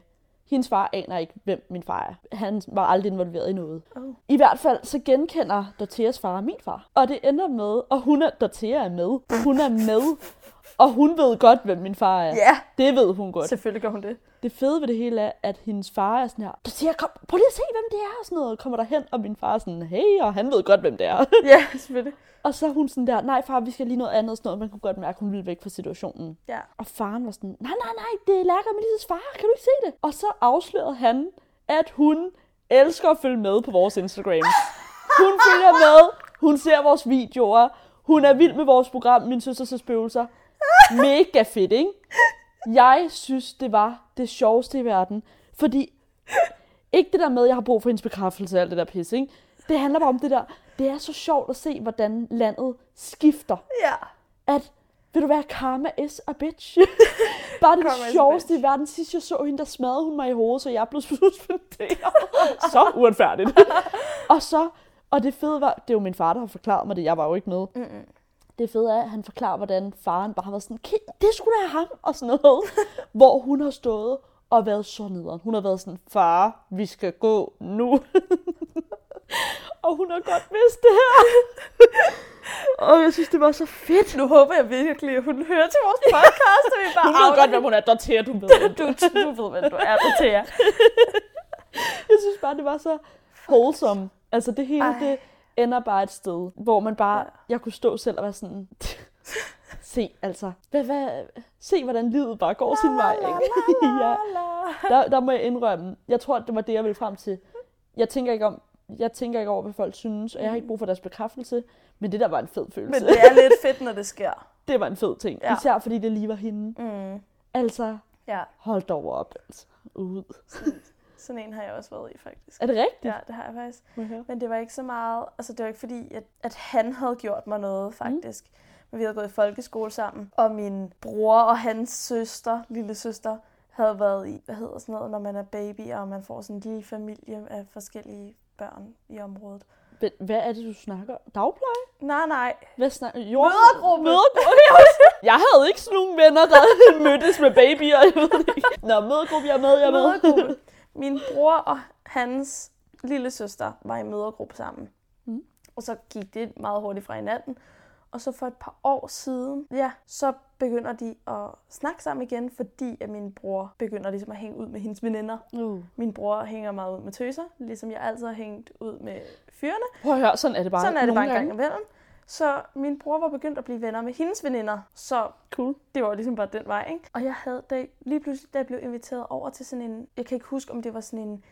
hendes far aner ikke, hvem min far er. Han var aldrig involveret i noget. Oh. I hvert fald så genkender Dortheas far min far. Og det ender med, og hun er, Dorthea er med. Hun er med. Og hun ved godt, hvem min far er. Ja, Det ved hun godt. selvfølgelig gør hun det. Det fede ved det hele er, at hendes far er sådan her, Dorthea, kom, prøv lige at se, hvem det er, og sådan noget. Kommer der hen, og min far er sådan, hey, og han ved godt, hvem det er. Ja, selvfølgelig. og så er hun sådan der, nej far, vi skal lige noget andet, sådan noget. Man kunne godt mærke, at hun ville væk fra situationen. Ja. Og faren var sådan, nej, nej, nej, det er Lærke og Melisses far, kan du ikke se det? Og så afslørede han, at hun elsker at følge med på vores Instagram. Hun følger med, hun ser vores videoer, hun er vild med vores program, Min Søsters og Spøgelser. Mega fedt, ikke? Jeg synes, det var det sjoveste i verden, fordi ikke det der med, at jeg har brug for hendes bekræftelse og alt det der pis, ikke? Det handler bare om det der, det er så sjovt at se, hvordan landet skifter Ja. at, vil du være karma is a bitch? Bare det Karma sjoveste i verden. Sidst jeg så hende, der smadrede hun mig i hovedet, så jeg blev suspenderet. så uretfærdigt. og så, og det fede var, det er jo min far, der har forklaret mig det, jeg var jo ikke med. Mm-mm. Det fede er, at han forklarer, hvordan faren bare har været sådan, "Ki- det skulle da ham, og sådan noget. hvor hun har stået og været så nederen. Hun har været sådan, far, vi skal gå nu. og hun har godt vidst det her. og jeg synes, det var så fedt. Nu håber jeg virkelig, at hun hører til vores podcast, og vi bare Hun ved godt, hvem hun er. Dorthea, du ved. du, du ved, hvem du er, Dorothea. Jeg synes bare, det var så wholesome. Altså det hele, Ej. det ender bare et sted, hvor man bare, Ja. jeg kunne stå selv og være sådan, se altså, hvad, hvad, se hvordan livet bare går sin vej. Ikke? ja. der, der må jeg indrømme, jeg tror, det var det, jeg ville frem til. Jeg tænker ikke om, jeg tænker ikke over, hvad folk synes, og jeg har ikke brug for deres bekræftelse, men det der var en fed følelse. Men det er lidt fedt, når det sker. det var en fed ting. Ja. Især fordi det lige var hende. Mm. Altså, Ja, hold dog op. Altså. Ud. sådan en har jeg også været i, faktisk. Er det rigtigt? Ja, det har jeg faktisk. Høre? Men det var ikke så meget, altså det var ikke fordi, at, at han havde gjort mig noget, faktisk. Mm. Men vi havde gået i folkeskole sammen, og min bror og hans søster, lille søster, havde været i, hvad hedder sådan noget, når man er baby, og man får sådan en lille familie af forskellige børn i området. Men Hvad er det, du snakker? Dagpleje? Nej, nej. Hvad snakker jo, Mødergruppe. Mødergruppe. Jeg havde ikke sådan nogle venner, der mødtes med babyer. Jeg ved ikke. Nå, mødergruppe, jeg er med, jeg er med. Mødergruppe. Min bror og hans lille søster var i mødergruppe sammen. Mm. Og så gik det meget hurtigt fra hinanden. Og så for et par år siden, ja, så begynder de at snakke sammen igen, fordi at min bror begynder ligesom at hænge ud med hendes veninder. Uh. Min bror hænger meget ud med tøser, ligesom jeg altid har hængt ud med fyrene. Prøv at høre, sådan er det bare Sådan er det bare en gang gange. imellem. Så min bror var begyndt at blive venner med hendes veninder, så Cool. det var ligesom bare den vej, ikke? Og jeg havde, da, lige pludselig, da jeg blev inviteret over til sådan en, jeg kan ikke huske, om det var sådan en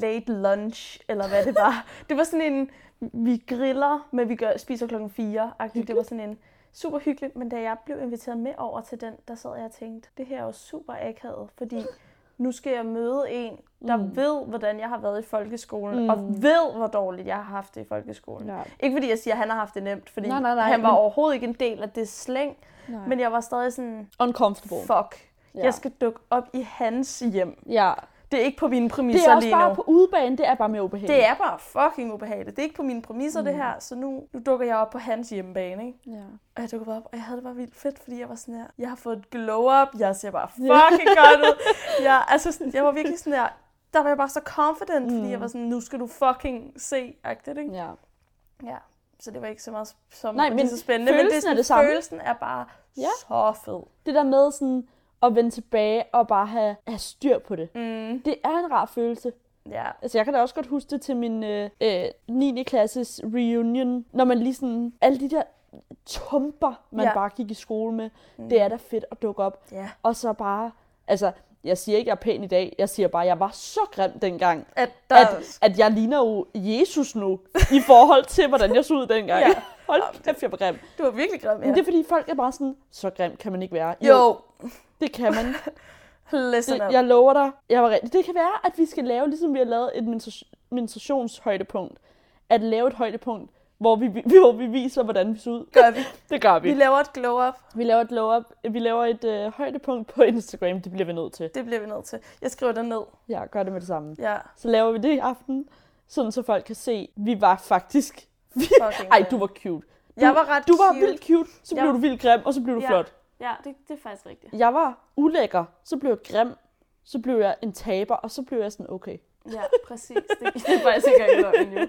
late lunch, eller hvad det var. det var sådan en, vi griller, men vi gør, spiser klokken 4. -agtigt. Det var sådan en super hyggeligt, men da jeg blev inviteret med over til den, der sad jeg og tænkte, det her er jo super akavet, fordi nu skal jeg møde en, der Mm. ved, hvordan jeg har været i folkeskolen, Mm. og ved, hvor dårligt jeg har haft det i folkeskolen. Ja. Ikke fordi jeg siger, at han har haft det nemt, fordi Nej, nej, nej, han var men- overhovedet ikke en del af det slæng, Nej. men jeg var stadig sådan, Uncomfortable. fuck, Ja. jeg skal dukke op i hans hjem. Ja. Det er ikke på mine Det præmisser er også lige bare nu. på udebane, det er bare mere ubehageligt. Det er bare fucking ubehageligt. Det er ikke på mine præmisser, mm. det her. Så nu, nu dukker jeg op på hans hjemmebane, ikke? Ja. Og jeg dukker bare op, og jeg havde det bare vildt fedt, fordi jeg var sådan her, jeg har fået et glow up, jeg ser bare fucking godt ud. Jeg, altså sådan, jeg var virkelig sådan der, der var jeg bare så confident, mm. fordi jeg var sådan, nu skal du fucking se, agtigt, ikke? ja. Ja. Så det var ikke så meget som Nej, men så spændende, men det er, følelsen sådan, er det samme. følelsen er bare Ja. så fed. Det der med sådan at vende tilbage og bare have, have styr på det. Mm. Det er en rar følelse. Ja. Altså, jeg kan da også godt huske det til min øh, øh, 9. klasses reunion, når man lige sådan, alle de der tumper, man Ja. bare gik i skole med, mm. det er da fedt at dukke op. Ja. Og så bare, altså, jeg siger ikke, jeg er pæn i dag, jeg siger bare, jeg var så grim dengang. At der, At, at jeg ligner jo Jesus nu, i forhold til, hvordan jeg så ud dengang. Ja. Hold kæft, jeg var grim. du var virkelig grim, ja. Men det er fordi, folk er bare sådan, så grim kan man ikke være. Jo, Det kan man. listen Det, up. jeg lover dig, jeg var rigtig. Det kan være, at vi skal lave, ligesom vi har lavet et menstru- menstruationshøjdepunkt, at lave et højdepunkt, hvor vi, vi- hvor vi viser, hvordan vi ser ud. Gør vi. Det gør vi. Vi laver et glow up. Vi laver et glow up. Vi laver et øh, højdepunkt på Instagram. Det bliver vi nødt til. Det bliver vi nødt til. Jeg skriver det ned. Ja, gør det med det samme. Ja. Så laver vi det i aften, sådan så folk kan se, vi var faktisk... Fucking Ej, du var cute. Jeg var ret Du var cute. vildt cute, så Jeg- blev du vildt grim, og så blev du Ja. flot. Ja, det, det er faktisk rigtigt. Jeg var ulækker, så blev jeg grim, så blev jeg en taber, og så blev jeg sådan, okay. Ja, præcis. Det, det er faktisk ikke engang jo.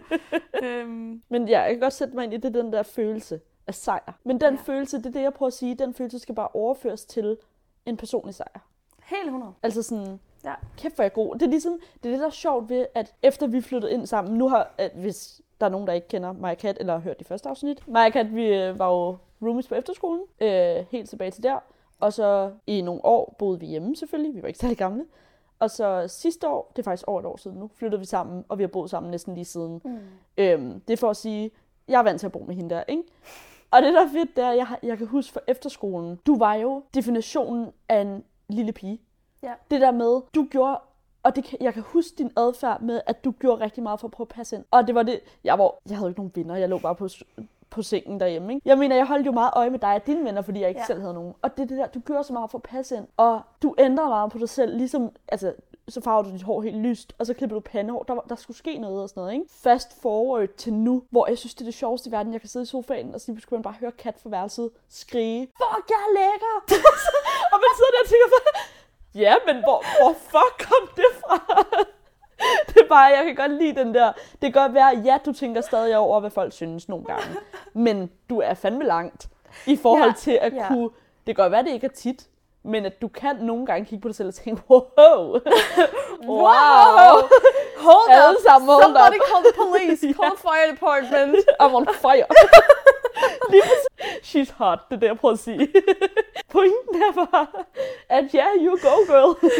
Øhm, Men ja, jeg kan godt sætte mig ind i det, den der følelse af sejr. Men den Ja. følelse, det er det, jeg prøver at sige, den følelse skal bare overføres til en personlig sejr. helt 100. Altså sådan, Ja. kæft hvor jeg god. Det er ligesom, det er det, der er sjovt ved, at efter vi flyttede ind sammen, nu har, at hvis der er nogen, der ikke kender Maja Kat, eller har hørt de første afsnit. Maja Kat, vi øh, var jo roomies på efterskolen, øh, helt tilbage til der. Og så i nogle år boede vi hjemme selvfølgelig, vi var ikke særlig gamle. Og så sidste år, det er faktisk over et år siden nu, flyttede vi sammen, og vi har boet sammen næsten lige siden. Mm. Øhm, det er for at sige, jeg er vant til at bo med hende der, ikke? Og det, der er fedt, det er, jeg, jeg kan huske fra efterskolen, du var jo definitionen af en lille pige. Ja. Det der med, du gjorde, og det kan, jeg kan huske din adfærd med, at du gjorde rigtig meget for at prøve at passe ind. Og det var det, jeg var, jeg havde ikke nogen venner, jeg lå bare på, på sengen derhjemme, ikke? Jeg mener, jeg holdt jo meget øje med dig og dine venner, fordi jeg ikke Ja. selv havde nogen. Og det er det der, du gjorde så meget for at passe ind, og du ændrer meget på dig selv, ligesom, altså, så farver du dit hår helt lyst, og så klipper du pandehår. Der, der skulle ske noget og sådan noget, ikke? Fast forward til nu, hvor jeg synes, det er det sjoveste i verden. Jeg kan sidde i sofaen, og så lige pludselig man bare høre kat fra værelset skrige, fuck, jeg er lækker! og man sidder der og tænker ja, men hvor, hvor fuck kom det fra? det er bare, jeg kan godt lide den der. Det kan godt være, ja, du tænker stadig over, hvad folk synes nogle gange. Men du er fandme langt i forhold Ja, til at ja. kunne... Det kan godt være, det ikke er tit, men at du kan nogle gange kigge på dig selv og tænke, wow, wow, Hold Alle up. sammen, hold Somebody up. call the police. Call the fire department. I'm on fire. She's hot, det er det, jeg prøver at sige. Pointen er bare, at ja, you go, girl.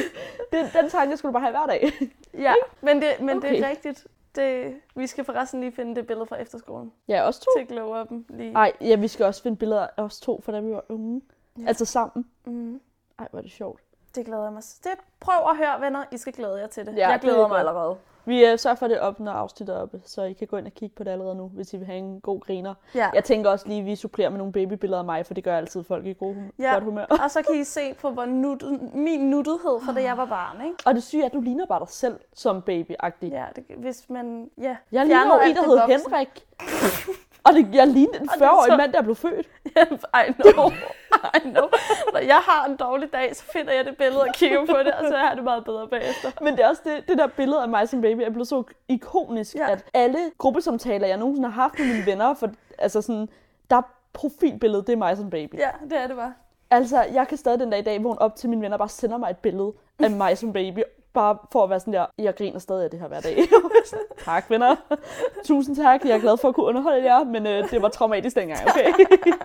Den, den tanke skal du bare have hver dag. Ja, men det, men okay. det er rigtigt. Det, vi skal forresten lige finde det billede fra efterskolen. Ja, også to. Til glow up'en lige. Ej, ja, vi skal også finde billeder af os to, fra da vi var unge. Ja. Altså sammen. Mm. Ej, hvor er det sjovt. Det glæder jeg mig. Det, prøv at høre, venner. I skal glæde jer til det. Ja, jeg det er glæder mig godt. allerede. Vi uh, sørger for, at det er op, når afsnittet er oppe, så I kan gå ind og kigge på det allerede nu, hvis I vil have en god griner. Ja. Jeg tænker også lige, at vi supplerer med nogle babybilleder af mig, for det gør altid folk i god, Ja. godt humør. Og så kan I se på, hvor nuttet, min nuttethed fra da jeg var barn, ikke? Og det syge er, at du ligner bare dig selv som baby-agtig. Ja, det, hvis man... Ja, Jeg ligner jo en, der det hed voksne. Henrik. Og det, jeg lignede en Og det er 40-årig så- mand, der blev født. I know. I know. Når jeg har en dårlig dag, så finder jeg det billede og kigger på det, og så har jeg det meget bedre bagefter. Men det er også det, det der billede af mig som baby er blevet så ikonisk, Ja. at alle gruppesamtaler, jeg nogensinde har haft med mine venner, for, altså sådan, der profilbillede, det er mig som baby. Ja, det er det bare. Altså, jeg kan stadig den dag i dag vågne op til mine venner og bare sender mig et billede af mig som baby. Bare for at være sådan der, jeg griner stadig af det her hver dag. tak, venner. Tusind tak. Jeg er glad for at kunne underholde jer, men øh, det var traumatisk dengang, okay?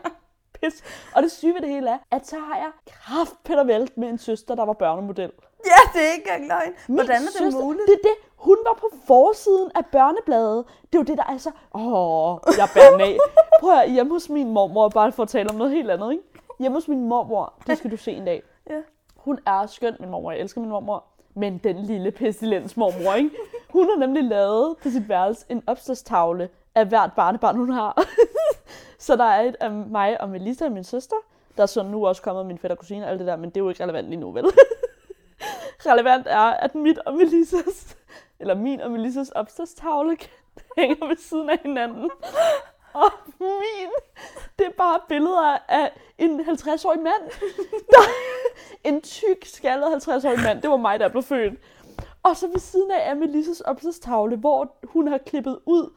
Pis. Og det syge ved det hele er, at så har jeg kraft Peter Velt med en søster, der var børnemodel. Ja, det er ikke engang løgn. Min Hvordan er det søster, muligt? Det er det. Hun var på forsiden af børnebladet. Det er jo det, der er så... Åh, jeg bærer af. Prøv at hjemme hos min mormor, bare for at tale om noget helt andet, ikke? Hjemme hos min mormor, det skal du se en dag. Ja. Hun er skøn, min mormor. Jeg elsker min mormor. Men den lille pestilens mormor, ikke? Hun har nemlig lavet på sit værelse en opslagstavle af hvert barnebarn, hun har. så der er et af mig og Melissa og min søster. Der er så nu også kommet min fætter og kusine og alt det der, men det er jo ikke relevant lige nu, vel? relevant er, at mit og Melissas, eller min og Melissas opslagstavle hænger ved siden af hinanden. Og min, det er bare billeder af en 50-årig mand. Der, en tyk, skaldet 50-årig mand. Det var mig, der blev født. Og så ved siden af er Melissas opslagstavle, hvor hun har klippet ud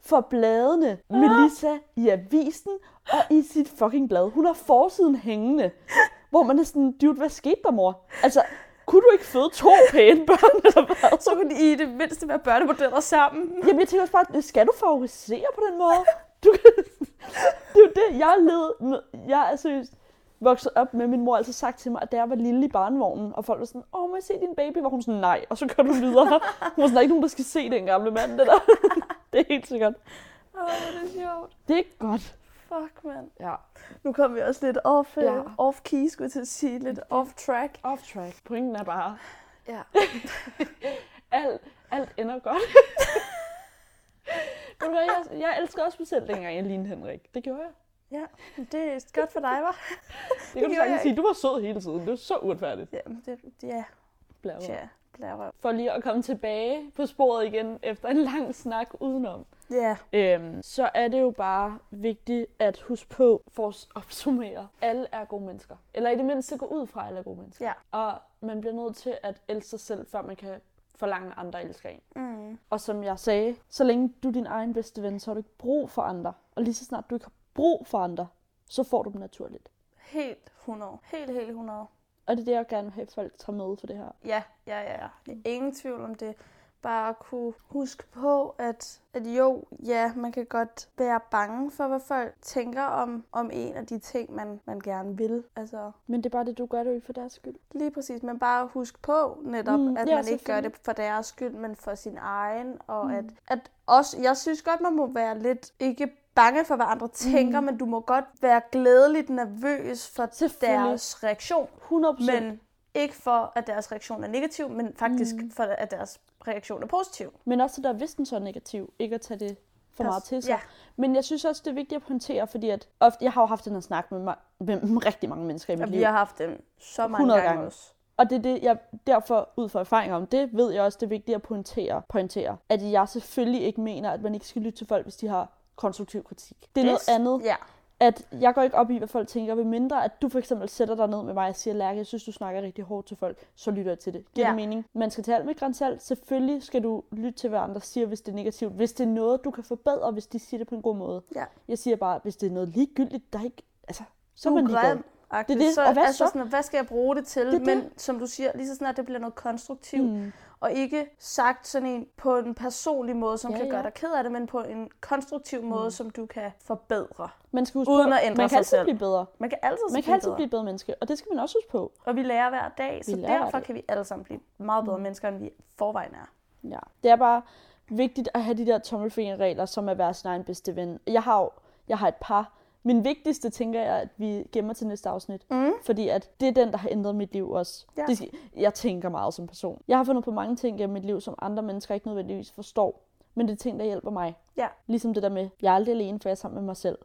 for bladene Melissa i avisen og i sit fucking blad. Hun har forsiden hængende, hvor man er sådan, dude, hvad skete der, mor? Altså, kunne du ikke føde to pæne børn, eller hvad? Så kunne de i det mindste være børnemodeller sammen. Jamen, jeg tænker også bare, skal du favorisere på den måde? Du kan... Det er jo det, jeg led med. Jeg er seriøst vokset op med, min mor altid sagt til mig, at da jeg var lille i barnevognen, og folk var sådan, åh, må jeg se din baby? Var hun sådan, nej, og så kører du videre. Hun var sådan, der er ikke nogen, der skal se den gamle mand, det der. det er helt sikkert. Åh, oh, det er sjovt. Det er godt. Fuck, mand. Ja. Nu kom vi også lidt off, Ja. ja. off key, skulle jeg til at sige. Lidt off track. Off track. Pointen er bare, Ja. alt, alt ender godt. Du hvad, jeg, jeg elsker også mig selv, dengang jeg lignede Henrik. Det gjorde jeg. Ja, det er godt for dig, var. Det kan du gjorde sagtens sige. Du var sød hele tiden. Det var så uretfærdigt. Ja, det, ja, Blærerøv. tja, blærerøv. For lige at komme tilbage på sporet igen efter en lang snak udenom. Ja, Øhm, så er det jo bare vigtigt at huske på, for at opsummere, alle er gode mennesker. Eller i det mindste gå ud fra, at alle er gode mennesker. ja. Og man bliver nødt til at elske sig selv, før man kan forlange, at andre elsker en. Mm. Og som jeg sagde, så længe du er din egen bedste ven, så har du ikke brug for andre. Og lige så snart du ikke har brug for andre, så får du dem naturligt. Helt 100. Helt, helt 100. Og det er det, jeg gerne vil have, at folk tager med for det her. Ja, ja, ja. ja. Det er ingen tvivl om det. Bare at kunne huske på, at, at jo, ja, man kan godt være bange for, hvad folk tænker om, om en af de ting, man, man gerne vil. Altså, Men det er bare det, du gør det jo ikke for deres skyld. lige præcis. Men bare husk på netop, Mm, mm, at ja, man ikke gør selvfølgelig. det for deres skyld, men for sin egen. Og Mm. at, at også, jeg synes godt, man må være lidt, ikke bange for, hvad andre tænker, Mm. men du må godt være glædeligt nervøs for Selvfølgelig. deres reaktion. 100 Men ikke for, at deres reaktion er negativ, men faktisk Mm. for, at deres reaktion er positiv. Men også det der, hvis den så er negativ, ikke at tage det for meget til sig. Ja, Men jeg synes også, det er vigtigt at pointere, fordi at ofte, jeg har jo haft den her snak med, mig, med rigtig mange mennesker i mit og liv. vi har haft dem så mange 100 gange, gange. også. Og det er det, jeg derfor ud fra erfaringer om det, ved jeg også, det er vigtigt at pointere, pointere, at jeg selvfølgelig ikke mener, at man ikke skal lytte til folk, hvis de har konstruktiv kritik. Det er noget andet, Ja, at jeg går ikke op i, hvad folk tænker, ved mindre at du for eksempel sætter dig ned med mig og siger, Lærke, jeg synes, du snakker rigtig hårdt til folk, så lytter jeg til det. Giver Ja. det mening? Man skal tage alt med grænsalt. Selvfølgelig skal du lytte til, hvad andre siger, hvis det er negativt. Hvis det er noget, du kan forbedre, hvis de siger det på en god måde. ja. Jeg siger bare, hvis det er noget ligegyldigt, der ikke... Altså, så er man ligeglad. Det er det. Så, Og hvad altså så? Sådan, hvad skal jeg bruge det til? Det det Men det. som du siger, lige så snart det bliver noget konstruktivt, mm. Og ikke sagt sådan en på en personlig måde, som Ja, kan ja. gøre dig ked af det, men på en konstruktiv måde, Mm. som du kan forbedre. Man skal huske Uden på, at ændre man kan sig altid selv. blive bedre. Man kan altid, Man kan altid blive et bedre menneske, og det skal man også huske på. Og vi lærer hver dag, så Vi hver derfor kan vi alle sammen blive meget bedre Mm. mennesker, end vi forvejen er. Ja. Det er bare vigtigt at have de der tommelfingerregler, som at være sin egen bedste ven. Jeg har jo jeg har et par. Min vigtigste tænker jeg, at vi gemmer til næste afsnit. Mm. Fordi at det er den, der har ændret mit liv også. Ja. Det, jeg tænker meget som person. Jeg har fundet på mange ting gennem mit liv, som andre mennesker ikke nødvendigvis forstår. Men det er ting, der hjælper mig. Ja. Ligesom det der med, jeg er aldrig alene, for jeg er sammen med mig selv.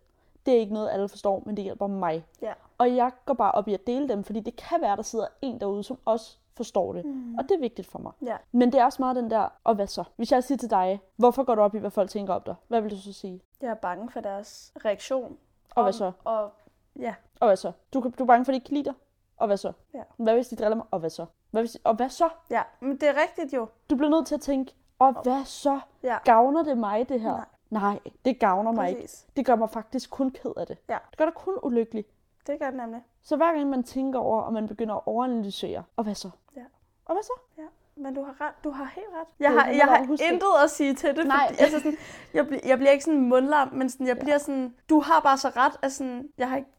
Det er ikke noget, alle forstår, men det hjælper mig. Ja. Og jeg går bare op i at dele dem, fordi det kan være, der sidder en derude, som også forstår det. Mm. Og det er vigtigt for mig. Ja. Men det er også meget den der, og hvad så? Hvis jeg siger til dig, hvorfor går du op i, hvad folk tænker om dig? Hvad vil du så sige? Jeg er bange for deres reaktion. Og hvad så? Og ja, Og hvad så? Du, du er bange for, at de ikke kan lide dig? Og hvad så? Ja. Hvad hvis de driller mig? Og hvad så? Hvad hvis, og hvad så? ja, men det er rigtigt jo. Du bliver nødt til at tænke, og hvad så? Ja. Gavner det mig, det her? Nej. Nej, det gavner mig ikke. Præcis. Det gør mig faktisk kun ked af det. Ja. Det gør dig kun ulykkelig. Det gør det nemlig. Så hver gang man tænker over, og man begynder at overanalysere, og hvad så? Ja. Og hvad så? Ja, men du har ret. Du har helt ret. Jeg har, jeg har intet at sige til det. Nej. Fordi, altså sådan, jeg, bliver, jeg bliver ikke sådan mundlam, men sådan, jeg bliver sådan, du har bare så ret, at sådan, jeg har ikke,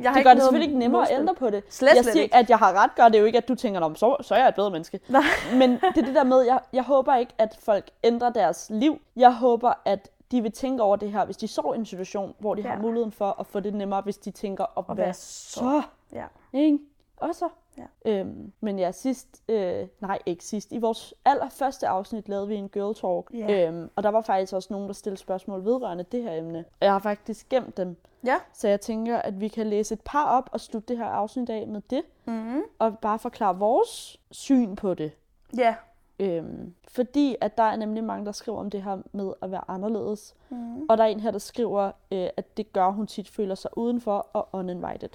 jeg har det gør det selvfølgelig ikke nemmere at modspil. ændre på det. Slet, jeg slet siger, ikke. at jeg har ret, gør det jo ikke, at du tænker, om så, så er jeg et bedre menneske. Nej. Men det er det der med, jeg, jeg håber ikke, at folk ændrer deres liv. Jeg håber, at de vil tænke over det her, hvis de i en situation, hvor de ja. har Ja. muligheden for at få det nemmere, hvis de tænker, og, Og hvad hvad så? så? Ja. Ikke? Og så? Ja. Øhm, men ja, sidst, øh, nej ikke sidst, i vores allerførste afsnit lavede vi en girl talk, Ja. øhm, og der var faktisk også nogen, der stillede spørgsmål vedrørende det her emne. Og jeg har faktisk gemt dem, Ja. så jeg tænker, at vi kan læse et par op og slutte det her afsnit af med det, Mm-hmm. og bare forklare vores syn på det. Ja. Øhm, fordi at der er nemlig mange, der skriver om det her med at være anderledes. Mm-hmm. Og der er en her, der skriver, øh, at det gør, hun tit føler sig udenfor og uninvited.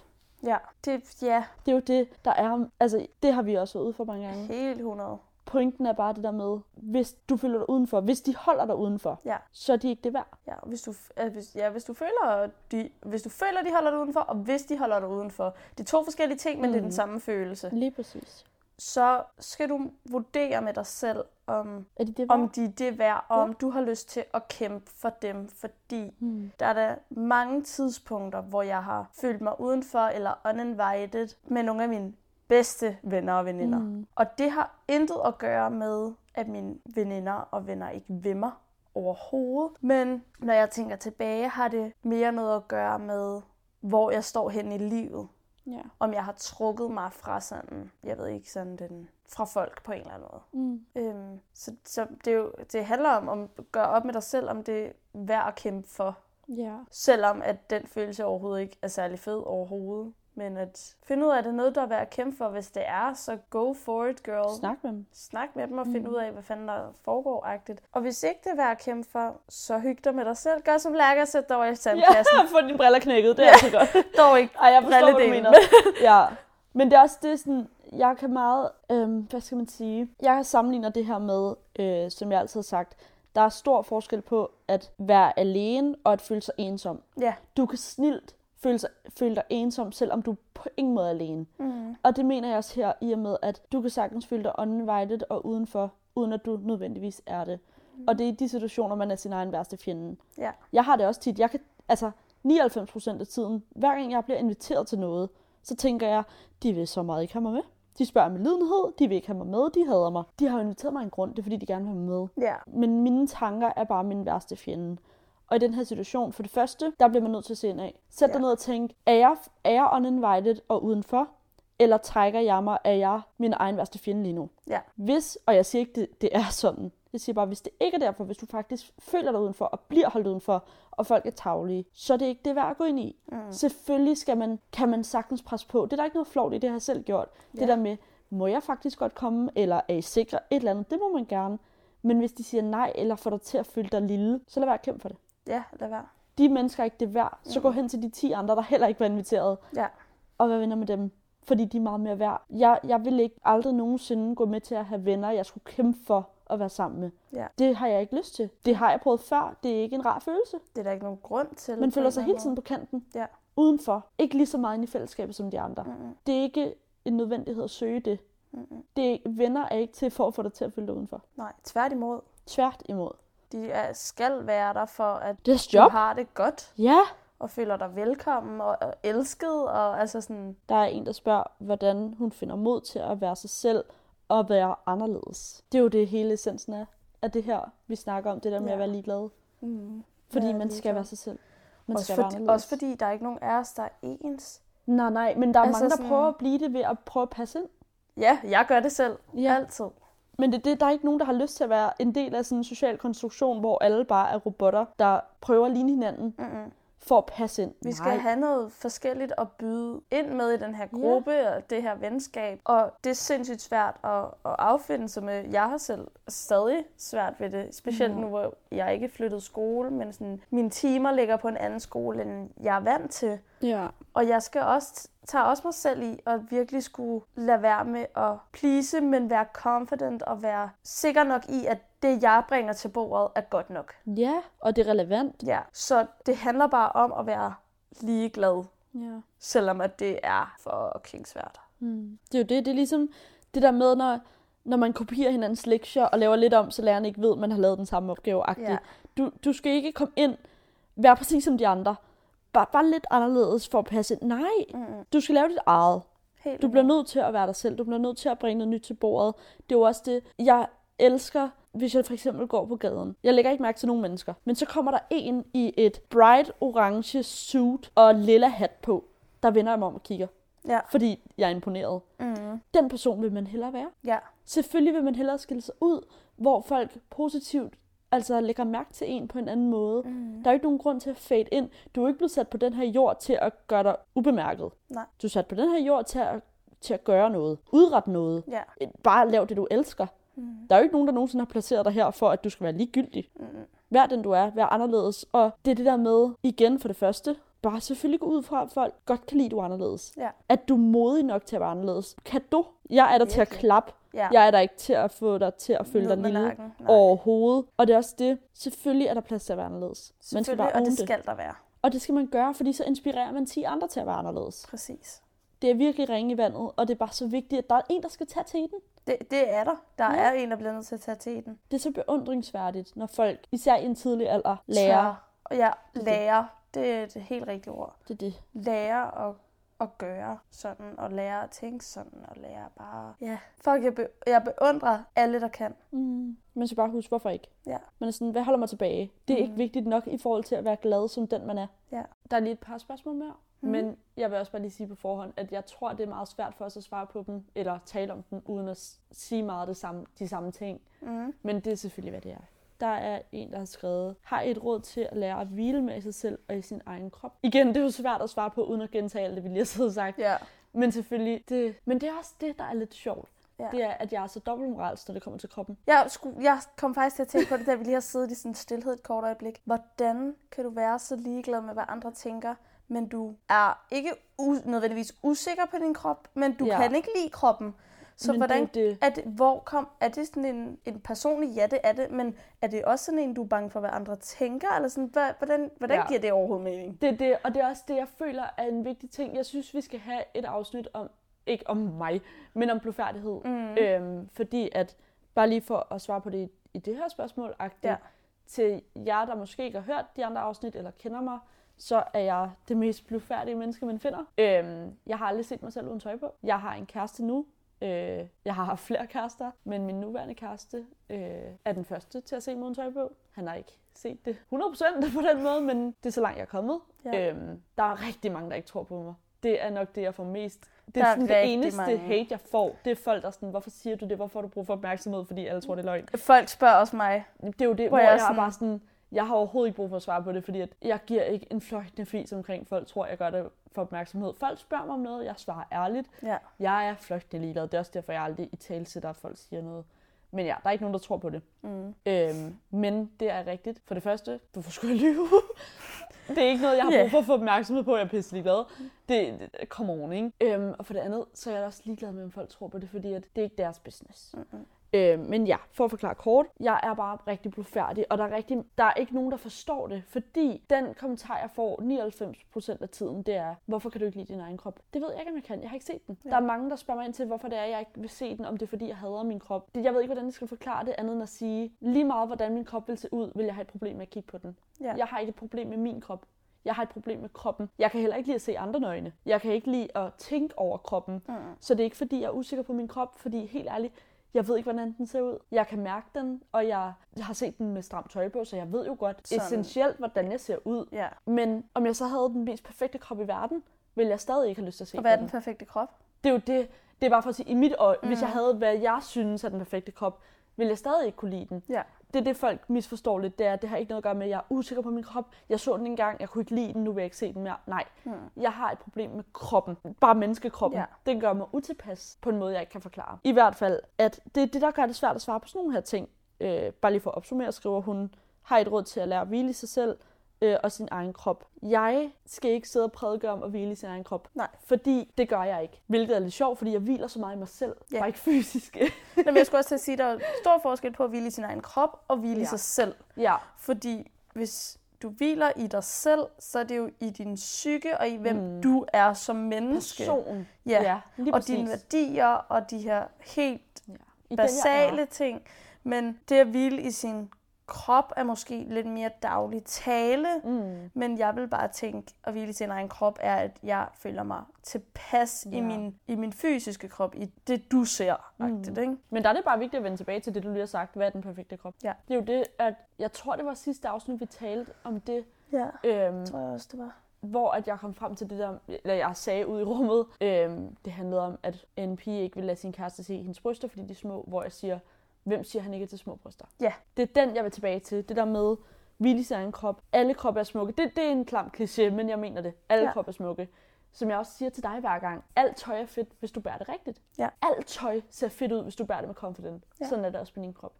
Ja. Det, ja, Det er jo det, der er... Altså, det har vi også været ude for mange gange. helt 100. Pointen er bare det der med, hvis du føler dig udenfor, hvis de holder dig udenfor, Ja. så er de ikke det værd. Ja, hvis du, altså, hvis, ja, hvis du føler, de, hvis du føler, de holder dig udenfor, og hvis de holder dig udenfor. Det er to forskellige ting, men mm. det er den Mhm. samme følelse. Lige præcis. Så skal du vurdere med dig selv, om, Er de det værd? om de er det værd, og Ja. om du har lyst til at kæmpe for dem, fordi Hmm. der er der mange tidspunkter, hvor jeg har følt mig udenfor eller uninvited med nogle af mine bedste venner og veninder. Mm. Og det har intet at gøre med, at mine veninder og venner ikke vil mig overhovedet. Men når jeg tænker tilbage, har det mere noget at gøre med, hvor jeg står hen i livet. Ja. Om jeg har trukket mig fra sådan, jeg ved ikke, sådan den, fra folk på en eller anden måde. Mm. Øhm, så så det, er jo, det handler om, om at gøre op med dig selv, om det er værd at kæmpe for. Ja. Selvom at den følelse overhovedet ikke er særlig fed overhovedet. Men at finde ud af, at det er noget, der er værd at kæmpe for. Hvis det er, så go for it, girl. Snak med dem. Snak med dem og find Mm. ud af, hvad fanden der foregår-agtigt. Og hvis ikke det er værd at kæmpe for, så hyg dig med dig selv. Gør som Lærke og sæt dig over i sandkassen. Ja, få dine briller knækket, det er Ja. altid godt. Dog ikke Ej, jeg forstår, hvad du mener. ja. Men det er også det, sådan, jeg kan meget, øhm, hvad skal man sige, jeg sammenligner det her med, øh, som jeg altid har sagt, der er stor forskel på at være alene og at føle sig ensom. Ja. Du kan snilt føle, sig, føle dig ensom, selvom du på ingen måde er alene. Mm. Og det mener jeg også her i og med, at du kan sagtens føle dig uninvited og udenfor, uden at du nødvendigvis er det. Og det er i de situationer, man er sin egen værste fjende. Ja. Jeg har det også tit. Jeg kan, altså 99% af tiden, hver gang jeg bliver inviteret til noget, så tænker jeg, de vil så meget ikke have mig med. De spørger om lidenhed, de vil ikke have mig med, de hader mig. De har jo inviteret mig en grund, det er fordi, de gerne vil have mig med. Ja. Men mine tanker er bare min værste fjende. Og i den her situation, for det første, der bliver man nødt til at se ind af. Sæt dig Ja. ned og tænk, er jeg, er jeg uninvited og udenfor? Eller trækker jeg mig, er jeg min egen værste fjende lige nu? Ja. Hvis, og jeg siger ikke, det, det er sådan. Jeg siger bare, hvis det ikke er derfor, hvis du faktisk føler dig udenfor og bliver holdt udenfor, og folk er tavlige, så er det ikke det værd at gå ind i. Mm. Selvfølgelig skal man, kan man sagtens presse på. Det er der ikke noget flot i, det har jeg selv gjort. Ja. Det der med, må jeg faktisk godt komme, eller er I sikre? Et eller andet, det må man gerne. Men hvis de siger nej, eller får dig til at føle dig lille, så lad være at kæmpe for det. Ja, lad være. De mennesker er ikke det værd, så Mm. gå hen til de 10 andre, der heller ikke var inviteret, Ja. og vær venner med dem. Fordi de er meget mere værd. Jeg, jeg vil ikke aldrig nogensinde gå med til at have venner, jeg skulle kæmpe for at være sammen med. Ja. Det har jeg ikke lyst til. Det har jeg prøvet før. Det er ikke en rar følelse. Det er der ikke nogen grund til. Man føler sig hele tiden på kanten. Ja. Udenfor. Ikke lige så meget inde i fællesskabet som de andre. måde. Mm-mm. Det er ikke en nødvendighed at søge det. Mm-mm. det venner er ikke til for at få dig til at føle dig udenfor. Nej, tværtimod. Tvært imod. De er, skal være der for, at deres du har det godt, Ja. og føler dig velkommen og, og elsket, og altså sådan, Der er en, der spørger, hvordan hun finder mod til at være sig selv og være anderledes. Det er jo det hele essensen af, af det her, vi snakker om, det der med Ja. at være ligeglad. mm, Fordi Være man skal ligeglad. være sig selv. Man også, skal være fordi, anderledes. også fordi der er ikke nogen af os, der er ens. Nej, nej, men der er Altså mange, der sådan- prøver at blive det ved at prøve at passe ind. Ja, jeg gør det selv. Ja. Altid. Men det, det, der er ikke nogen, der har lyst til at være en del af sådan en social konstruktion, hvor alle bare er robotter, der prøver at ligne hinanden Mm-mm. for at passe ind. Vi skal Nej. have noget forskelligt at byde ind med i den her gruppe ja. og det her venskab. Og det er sindssygt svært at, at affinde sig med. Jeg har selv stadig svært ved det. Specielt Ja. nu, hvor jeg ikke flyttet skole, men sådan, mine timer ligger på en anden skole, end jeg er vant til. Ja. Og jeg skal også, tager også mig selv i at virkelig skulle lade være med at please, men være confident og være sikker nok i, at det, jeg bringer til bordet, er godt nok. Ja, og det er relevant. Ja, så det handler bare om at være ligeglad, Ja. selvom at det er fucking svært. Mm. Det er jo det, det er ligesom det der med, når, når man kopierer hinandens lektier og laver lidt om, så læreren ikke ved, at man har lavet den samme opgave. Ja. Du, du skal ikke komme ind, være præcis som de andre. Bare, bare lidt anderledes for at passe ind. Nej, Mm-mm. du skal lave dit eget. Helt Du bliver nødt til at være dig selv. Du bliver nødt til at bringe noget nyt til bordet. Det er jo også det, jeg elsker, hvis jeg for eksempel går på gaden. Jeg lægger ikke mærke til nogen mennesker. Men så kommer der en i et bright orange suit og lilla hat på, der vender jeg mig om og kigger. Ja. Fordi jeg er imponeret. Mm. Den person vil man hellere være. Ja. Selvfølgelig vil man hellere skille sig ud, hvor folk positivt altså lægger mærke til en på en anden måde. Mm. Der er jo ikke nogen grund til at fade ind. Du er jo ikke blevet sat på den her jord til at gøre dig ubemærket. Nej. Du er sat på den her jord til at, til at gøre noget. Udrette noget. Ja. Bare lav det, du elsker. Mm. Der er jo ikke nogen, der nogensinde har placeret dig her for, at du skal være ligegyldig. Mm. Vær den, du er. Vær anderledes. Og det er det der med, igen for det første, bare selvfølgelig gå ud fra, at folk godt kan lide, at du er anderledes. Ja. At du er modig nok til at være anderledes. Kan du? Jeg er der til at Virkelig. klappe. Ja. Jeg er der ikke til at få dig til at føle Ned dig lille overhovedet. Og det er også det. Selvfølgelig er der plads til at være anderledes. Man skal bare og det det. skal der være. Og det skal man gøre, fordi så inspirerer man 10 andre til at være anderledes. Præcis. Det er virkelig ringe i vandet, og det er bare så vigtigt, at der er en, der skal tage teten. Det, det er der. Der Ja. er en, der bliver nødt til at tage til den. Det er så beundringsværdigt, når folk, især i en tidlig alder, lærer. Tør. Og ja, det. lære, det er et helt rigtigt ord. Det er det. Lære at, at gøre sådan, og lære at tænke sådan, og lære bare... Ja, fuck, jeg, be, jeg beundrer alle, der kan. Mm. Man skal bare huske, hvorfor ikke. Ja. Er sådan, hvad holder mig tilbage? Det er Mhm. ikke vigtigt nok i forhold til at være glad som den, man er. Ja. Der er lige et par spørgsmål mere. Mhm. Men jeg vil også bare lige sige på forhånd, at jeg tror, det er meget svært for os at svare på dem, eller tale om dem, uden at sige meget det samme, de samme ting. Mm. Men det er selvfølgelig, hvad det er. Der er en, der har skrevet, har I et råd til at lære at hvile med sig selv og i sin egen krop? Igen, det er jo svært at svare på, uden at gentage alt det, vi lige har sagt. Ja. Men selvfølgelig, det, men det er også det, der er lidt sjovt. Ja. Det er, at jeg er så dobbeltmoralsk, når det kommer til kroppen. Jeg, skulle, jeg kom faktisk til at tænke på det, da vi lige har siddet i sådan en stillhed et kort øjeblik. Hvordan kan du være så ligeglad med, hvad andre tænker, men du er ikke u- nødvendigvis usikker på din krop, men du ja. kan ikke lide kroppen. Så Men hvordan, det er det. er det, hvor kom, er det sådan en, en personlig, ja det er det, men er det også sådan en, du er bange for, hvad andre tænker, eller sådan, hvad, hvordan, hvordan Ja. giver det overhovedet mening? Det det, og det er også det, jeg føler er en vigtig ting. Jeg synes, vi skal have et afsnit om, ikke om mig, men om blodfærdighed. Mm. Øhm, fordi at, bare lige for at svare på det i, i det her spørgsmål, Ja. til jer, der måske ikke har hørt de andre afsnit, eller kender mig, så er jeg det mest blodfærdige menneske, man finder. Øhm, jeg har aldrig set mig selv uden tøj på. Jeg har en kæreste nu. Øh, jeg har haft flere kærester, men min nuværende kæreste øh, er den første til at se mig uden tøj på. Han har ikke set det 100% på den måde, men det er så langt, jeg er kommet. Ja. Øhm, der er rigtig mange, der ikke tror på mig. Det er nok det, jeg får mest. Det Der er, er sådan det eneste mange. hate, jeg får. Det er folk, der er sådan, hvorfor siger du det? Hvorfor har du brug for opmærksomhed? Fordi alle tror, det er løgn. Folk spørger også mig. Det er jo det, hvor, Hvor jeg, jeg jeg sådan- er bare sådan, jeg har overhovedet ikke brug for at svare på det, fordi at jeg giver ikke en fløjtende fis omkring, folk tror, jeg gør det for opmærksomhed. Folk spørger mig om noget, jeg svarer ærligt. Ja. Jeg er fløjtende ligeglad. Det er også derfor, jeg aldrig i tale sætter, at folk siger noget. Men ja, der er ikke nogen, der tror på det. Mm. Øhm, men det er rigtigt. For det første, hvorfor skulle jeg lyve? det er ikke noget, jeg har brug for at få opmærksomhed på. Jeg er pisse ligeglad. Det, det come on, ikke? Øhm, og for det andet, så er jeg også ligeglad med, om folk tror på det, fordi at det er ikke deres business. Mm-mm. Øh, men ja, for at forklare kort, jeg er bare rigtig blodfærdig, og der er, rigtig, der er ikke nogen, der forstår det, fordi den kommentar, jeg får 99% af tiden, det er, hvorfor kan du ikke lide din egen krop? Det ved jeg ikke, om jeg kan. Jeg har ikke set den. Ja. Ja. Der er mange, der spørger mig ind til, hvorfor det er, jeg ikke vil se den, om det er, fordi jeg hader min krop. Det, jeg ved ikke, hvordan jeg skal forklare det, andet end at sige, lige meget, hvordan min krop vil se ud, vil jeg have et problem med at kigge på den. Ja. Jeg har ikke et problem med min krop. Jeg har et problem med kroppen. Jeg kan heller ikke lide at se andre nøgne. Jeg kan ikke lide at tænke over kroppen. Mm. Så det er ikke fordi, jeg er usikker på min krop, fordi helt ærligt, jeg ved ikke, hvordan den ser ud. Jeg kan mærke den, og jeg har set den med stramt tøj på, så jeg ved jo godt Sådan. essentielt, hvordan jeg ser ud. Ja. Men om jeg så havde den mest perfekte krop i verden, ville jeg stadig ikke have lyst til at se Og hvad er den perfekte krop? Det er jo det. Det er bare for at sige, i mit øje, mm. hvis jeg Mhm. havde, hvad jeg synes er den perfekte krop, ville jeg stadig ikke kunne lide den. Ja. Det er det, folk misforstår lidt. Det er, det har ikke noget at gøre med, at jeg er usikker på min krop. Jeg så den engang, jeg kunne ikke lide den, nu vil jeg ikke se den mere. Nej, Mm. jeg har et problem med kroppen. Bare menneskekroppen. Ja. Den gør mig utilpas på en måde, jeg ikke kan forklare. I hvert fald, at det er det, der gør det svært at svare på sådan nogle her ting. Øh, bare lige for at opsummere, skriver hun, har et råd til at lære at hvile i sig selv øh, og sin egen krop. Jeg skal ikke sidde og prædike om at hvile i sin egen krop. Nej. Fordi det gør jeg ikke. Hvilket er lidt sjovt, fordi jeg hviler så meget i mig selv. Ja. Bare ikke fysisk. Men jeg skulle også sige, at der er stor forskel på at hvile i sin egen krop og hvile ja. i Ja. sig selv. ja. Fordi hvis du hviler i dig selv, så er det jo i din psyke og i hvem Mm. du er som menneske. Person. Ja. ja og dine værdier og de her helt I den, jeg basale ting. Men det at hvile i sin krop er måske lidt mere daglig tale. Mm. Men jeg vil bare tænke, at hvile i sin egen krop er, at jeg føler mig tilpas ja. i, min, i min fysiske krop, i det du ser. Mm. Ikke? Men der er det bare vigtigt at vende tilbage til det, du lige har sagt. Hvad er den perfekte krop? Ja. Det er jo det, at jeg tror, det var sidste afsnit, vi talte om det. Ja, Øhm, tror jeg også, det var. hvor at jeg kom frem til det der, eller jeg sagde ud i rummet, øhm, det handlede om, at en pige ikke vil lade sin kæreste se hendes bryster, fordi de er små, hvor jeg siger, hvem siger han ikke er til små bryster? Ja. Det er den, jeg vil tilbage til. Det der med, hvile i sin egen krop. Alle kroppe er smukke. Det, det er en klam kliché, men jeg mener det. Alle Ja. kroppe er smukke. Som jeg også siger til dig hver gang. Alt tøj er fedt, hvis du bærer det rigtigt. Ja. Alt tøj ser fedt ud, hvis du bærer det med confident. Ja. Sådan er det også på din krop.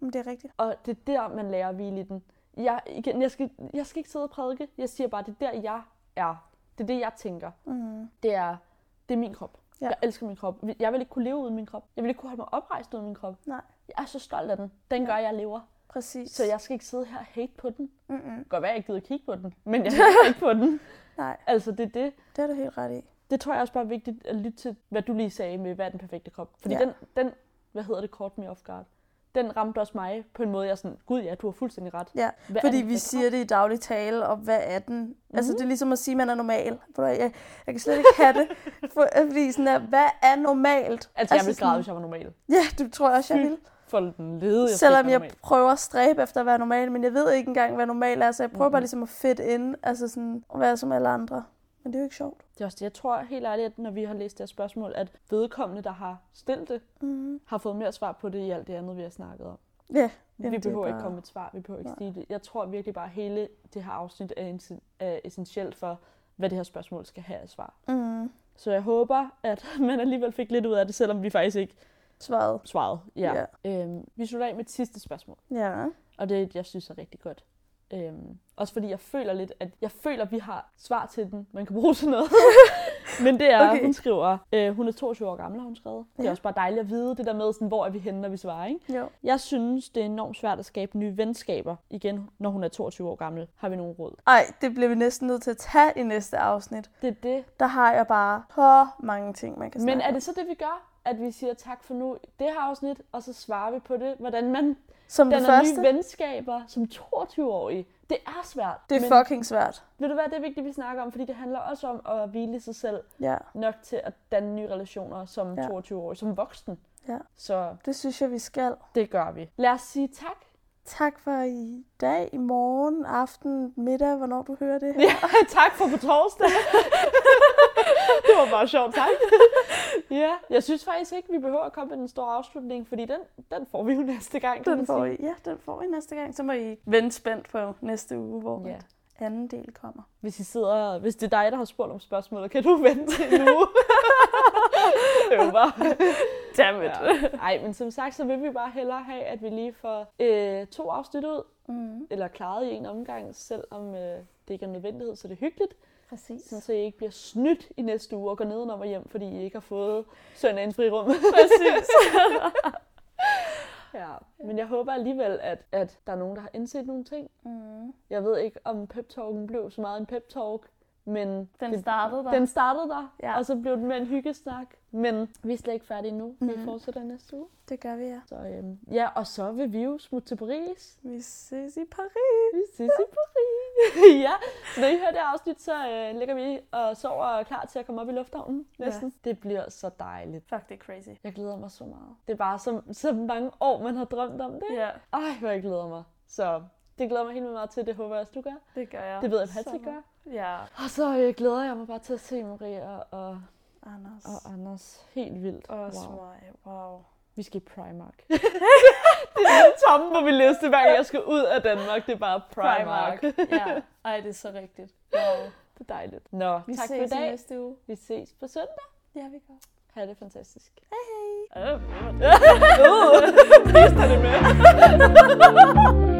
Men det er rigtigt. Og det er der, man lærer at hvile i den. Jeg, igen, jeg, skal, jeg skal ikke sidde og prædike. Jeg siger bare, det er der, jeg er. Det er det, jeg tænker. Mm. Det er, det er min krop. Ja. Ja. Jeg elsker min krop. Jeg vil ikke kunne leve uden min krop. Jeg vil ikke kunne holde mig oprejst uden min krop. Nej. Jeg er så stolt af den. Den gør, jeg lever. Præcis. Så jeg skal ikke sidde her og hate på den. Mm-mm. Godt være, jeg ikke gider kigge på den. Men jeg hater ikke på den. Nej, Altså, det er det. det er du helt ret i. Det tror jeg også bare er vigtigt at lytte til, hvad du lige sagde med, hvad er den perfekte krop. Fordi Ja. ja. den, den, hvad hedder det, caught me off guard. Den ramte også mig på en måde, jeg er sådan, gud ja, du har fuldstændig ret. Ja, Hvad fordi den vi siger det i daglig tale, og hvad er den? Mm-hmm. Altså, Mhm. det er ligesom at sige, at man er normal. Hvad, Jeg, jeg kan slet ikke have det. For, fordi sådan der, hvad er normalt? Altså, jeg ville græde, hvis jeg var normal. Ja, det tror jeg også, jeg Fy vil. For den lede, jeg Selvom jeg jeg normal. prøver at stræbe efter at være normal, men jeg ved ikke engang, hvad normal er, så jeg prøver Mhm. bare ligesom at fit ind, altså sådan at være som alle andre. Men det er jo ikke sjovt. Det er også det. Jeg tror helt ærligt, at når vi har læst det her spørgsmål, at vedkommende, der har stillet det, Mm. har fået mere svar på det i alt det andet, vi har snakket om. Ja, vi Jamen, er behøver ikke bare- komme med et svar, vi behøver ikke sige det. Jeg tror virkelig bare, at hele det her afsnit er, essen- er essentielt for, hvad det her spørgsmål skal have af svar. mm. Så jeg håber, at man alligevel fik lidt ud af det, selvom vi faktisk ikke svaret. svarede. Ja. Øhm, vi slutter af med et sidste spørgsmål, Ja. og det er et, jeg synes er rigtig godt. Øhm, også fordi jeg føler lidt, at jeg føler, at vi har svar til den, man kan bruge til noget. Men det er, Okay. hun skriver, øh, hun er 22 år gammel, har hun skrevet. Det er Ja. også bare dejligt at vide det der med, sådan, hvor er vi henne, når vi svarer, ikke? Jo. Jeg synes, det er enormt svært at skabe nye venskaber. Igen, når hun er 22 år gammel, har vi nogle råd. Ej, det bliver vi næsten nødt til at tage i næste afsnit. Det er det. Der har jeg bare så mange ting, man kan Men snakke er om. det så det, vi gør? At vi siger tak for nu det her afsnit, og så svarer vi på det, hvordan man Som det danner første, nye venskaber som 22-årig. Det er svært. det er men fucking svært. ved du hvad, det er vigtigt, vi snakker om, fordi det handler også om at hvile sig selv Ja, nok til at danne nye relationer som Ja. 22-årig, som voksen. Ja. Så det synes jeg, vi skal. det gør vi. Lad os sige tak. Tak for i dag, i morgen, aften, middag, hvornår du hører det. her. Ja, tak for på torsdag. det var bare sjovt, tak. ja, jeg synes faktisk ikke, vi behøver at komme med den store afslutning, fordi den, den får vi jo næste gang, Den får. I, ja, den får I næste gang. Så må I vente spændt på næste uge, hvor Ja. anden del kommer. Hvis, I sidder, hvis det er dig, der har spurgt om spørgsmålet, kan du vente en uge? det jo bare... Dammit. Ja. Ej, men som sagt, så vil vi bare hellere have, at vi lige får øh, to afsnit ud, Mm, eller klaret i en omgang, selvom øh, det ikke er en nødvendighed, så det er hyggeligt. præcis. Sådan, så I ikke bliver snydt i næste uge og går nedenom og hjem, fordi I ikke har fået søndagens frirum. Præcis. ja. Men jeg håber alligevel, at, at der er nogen, der har indset nogle ting. Mm. Jeg ved ikke, om pep-talken blev så meget en pep-talk, men Den det, startede der. den startede der, Ja. ja. og så blev den med en hyggesnak. Men vi er slet ikke færdige nu. Mm. Vi Mhm. fortsætter næste uge. Det gør vi, ja. Så, øhm, ja, og så vil vi jo smutte til Paris. Vi ses i Paris. Vi ses i Paris. ja, så når I hører det afsnit, så øh, ligger vi og sover og er klar til at komme op i lufthavnen næsten. Det bliver så dejligt. Fuck, det er crazy. Jeg glæder mig så meget. Det er bare så, så mange år, man har drømt om det. Ja, Ej, hvor jeg glæder mig. Så det glæder mig helt vildt meget til. Det håber jeg også, du gør. det gør jeg. Det ved jeg, Patrick gør. Ja, Og så øh, glæder jeg mig bare til at se Maria og, Anders. og Anders. Helt vildt. Også wow. mig. Wow. Vi skal i Primark. det er den tomme på min liste, hver gang jeg skal ud af Danmark. Det er bare Primark. ja. Ej, det er så rigtigt. Wow. det er dejligt. Nå, Vi tak ses for i dag. næste uge. Vi ses på søndag. Ja, vi gør. Ha' det fantastisk. Hej hej. Øh, Viste det med.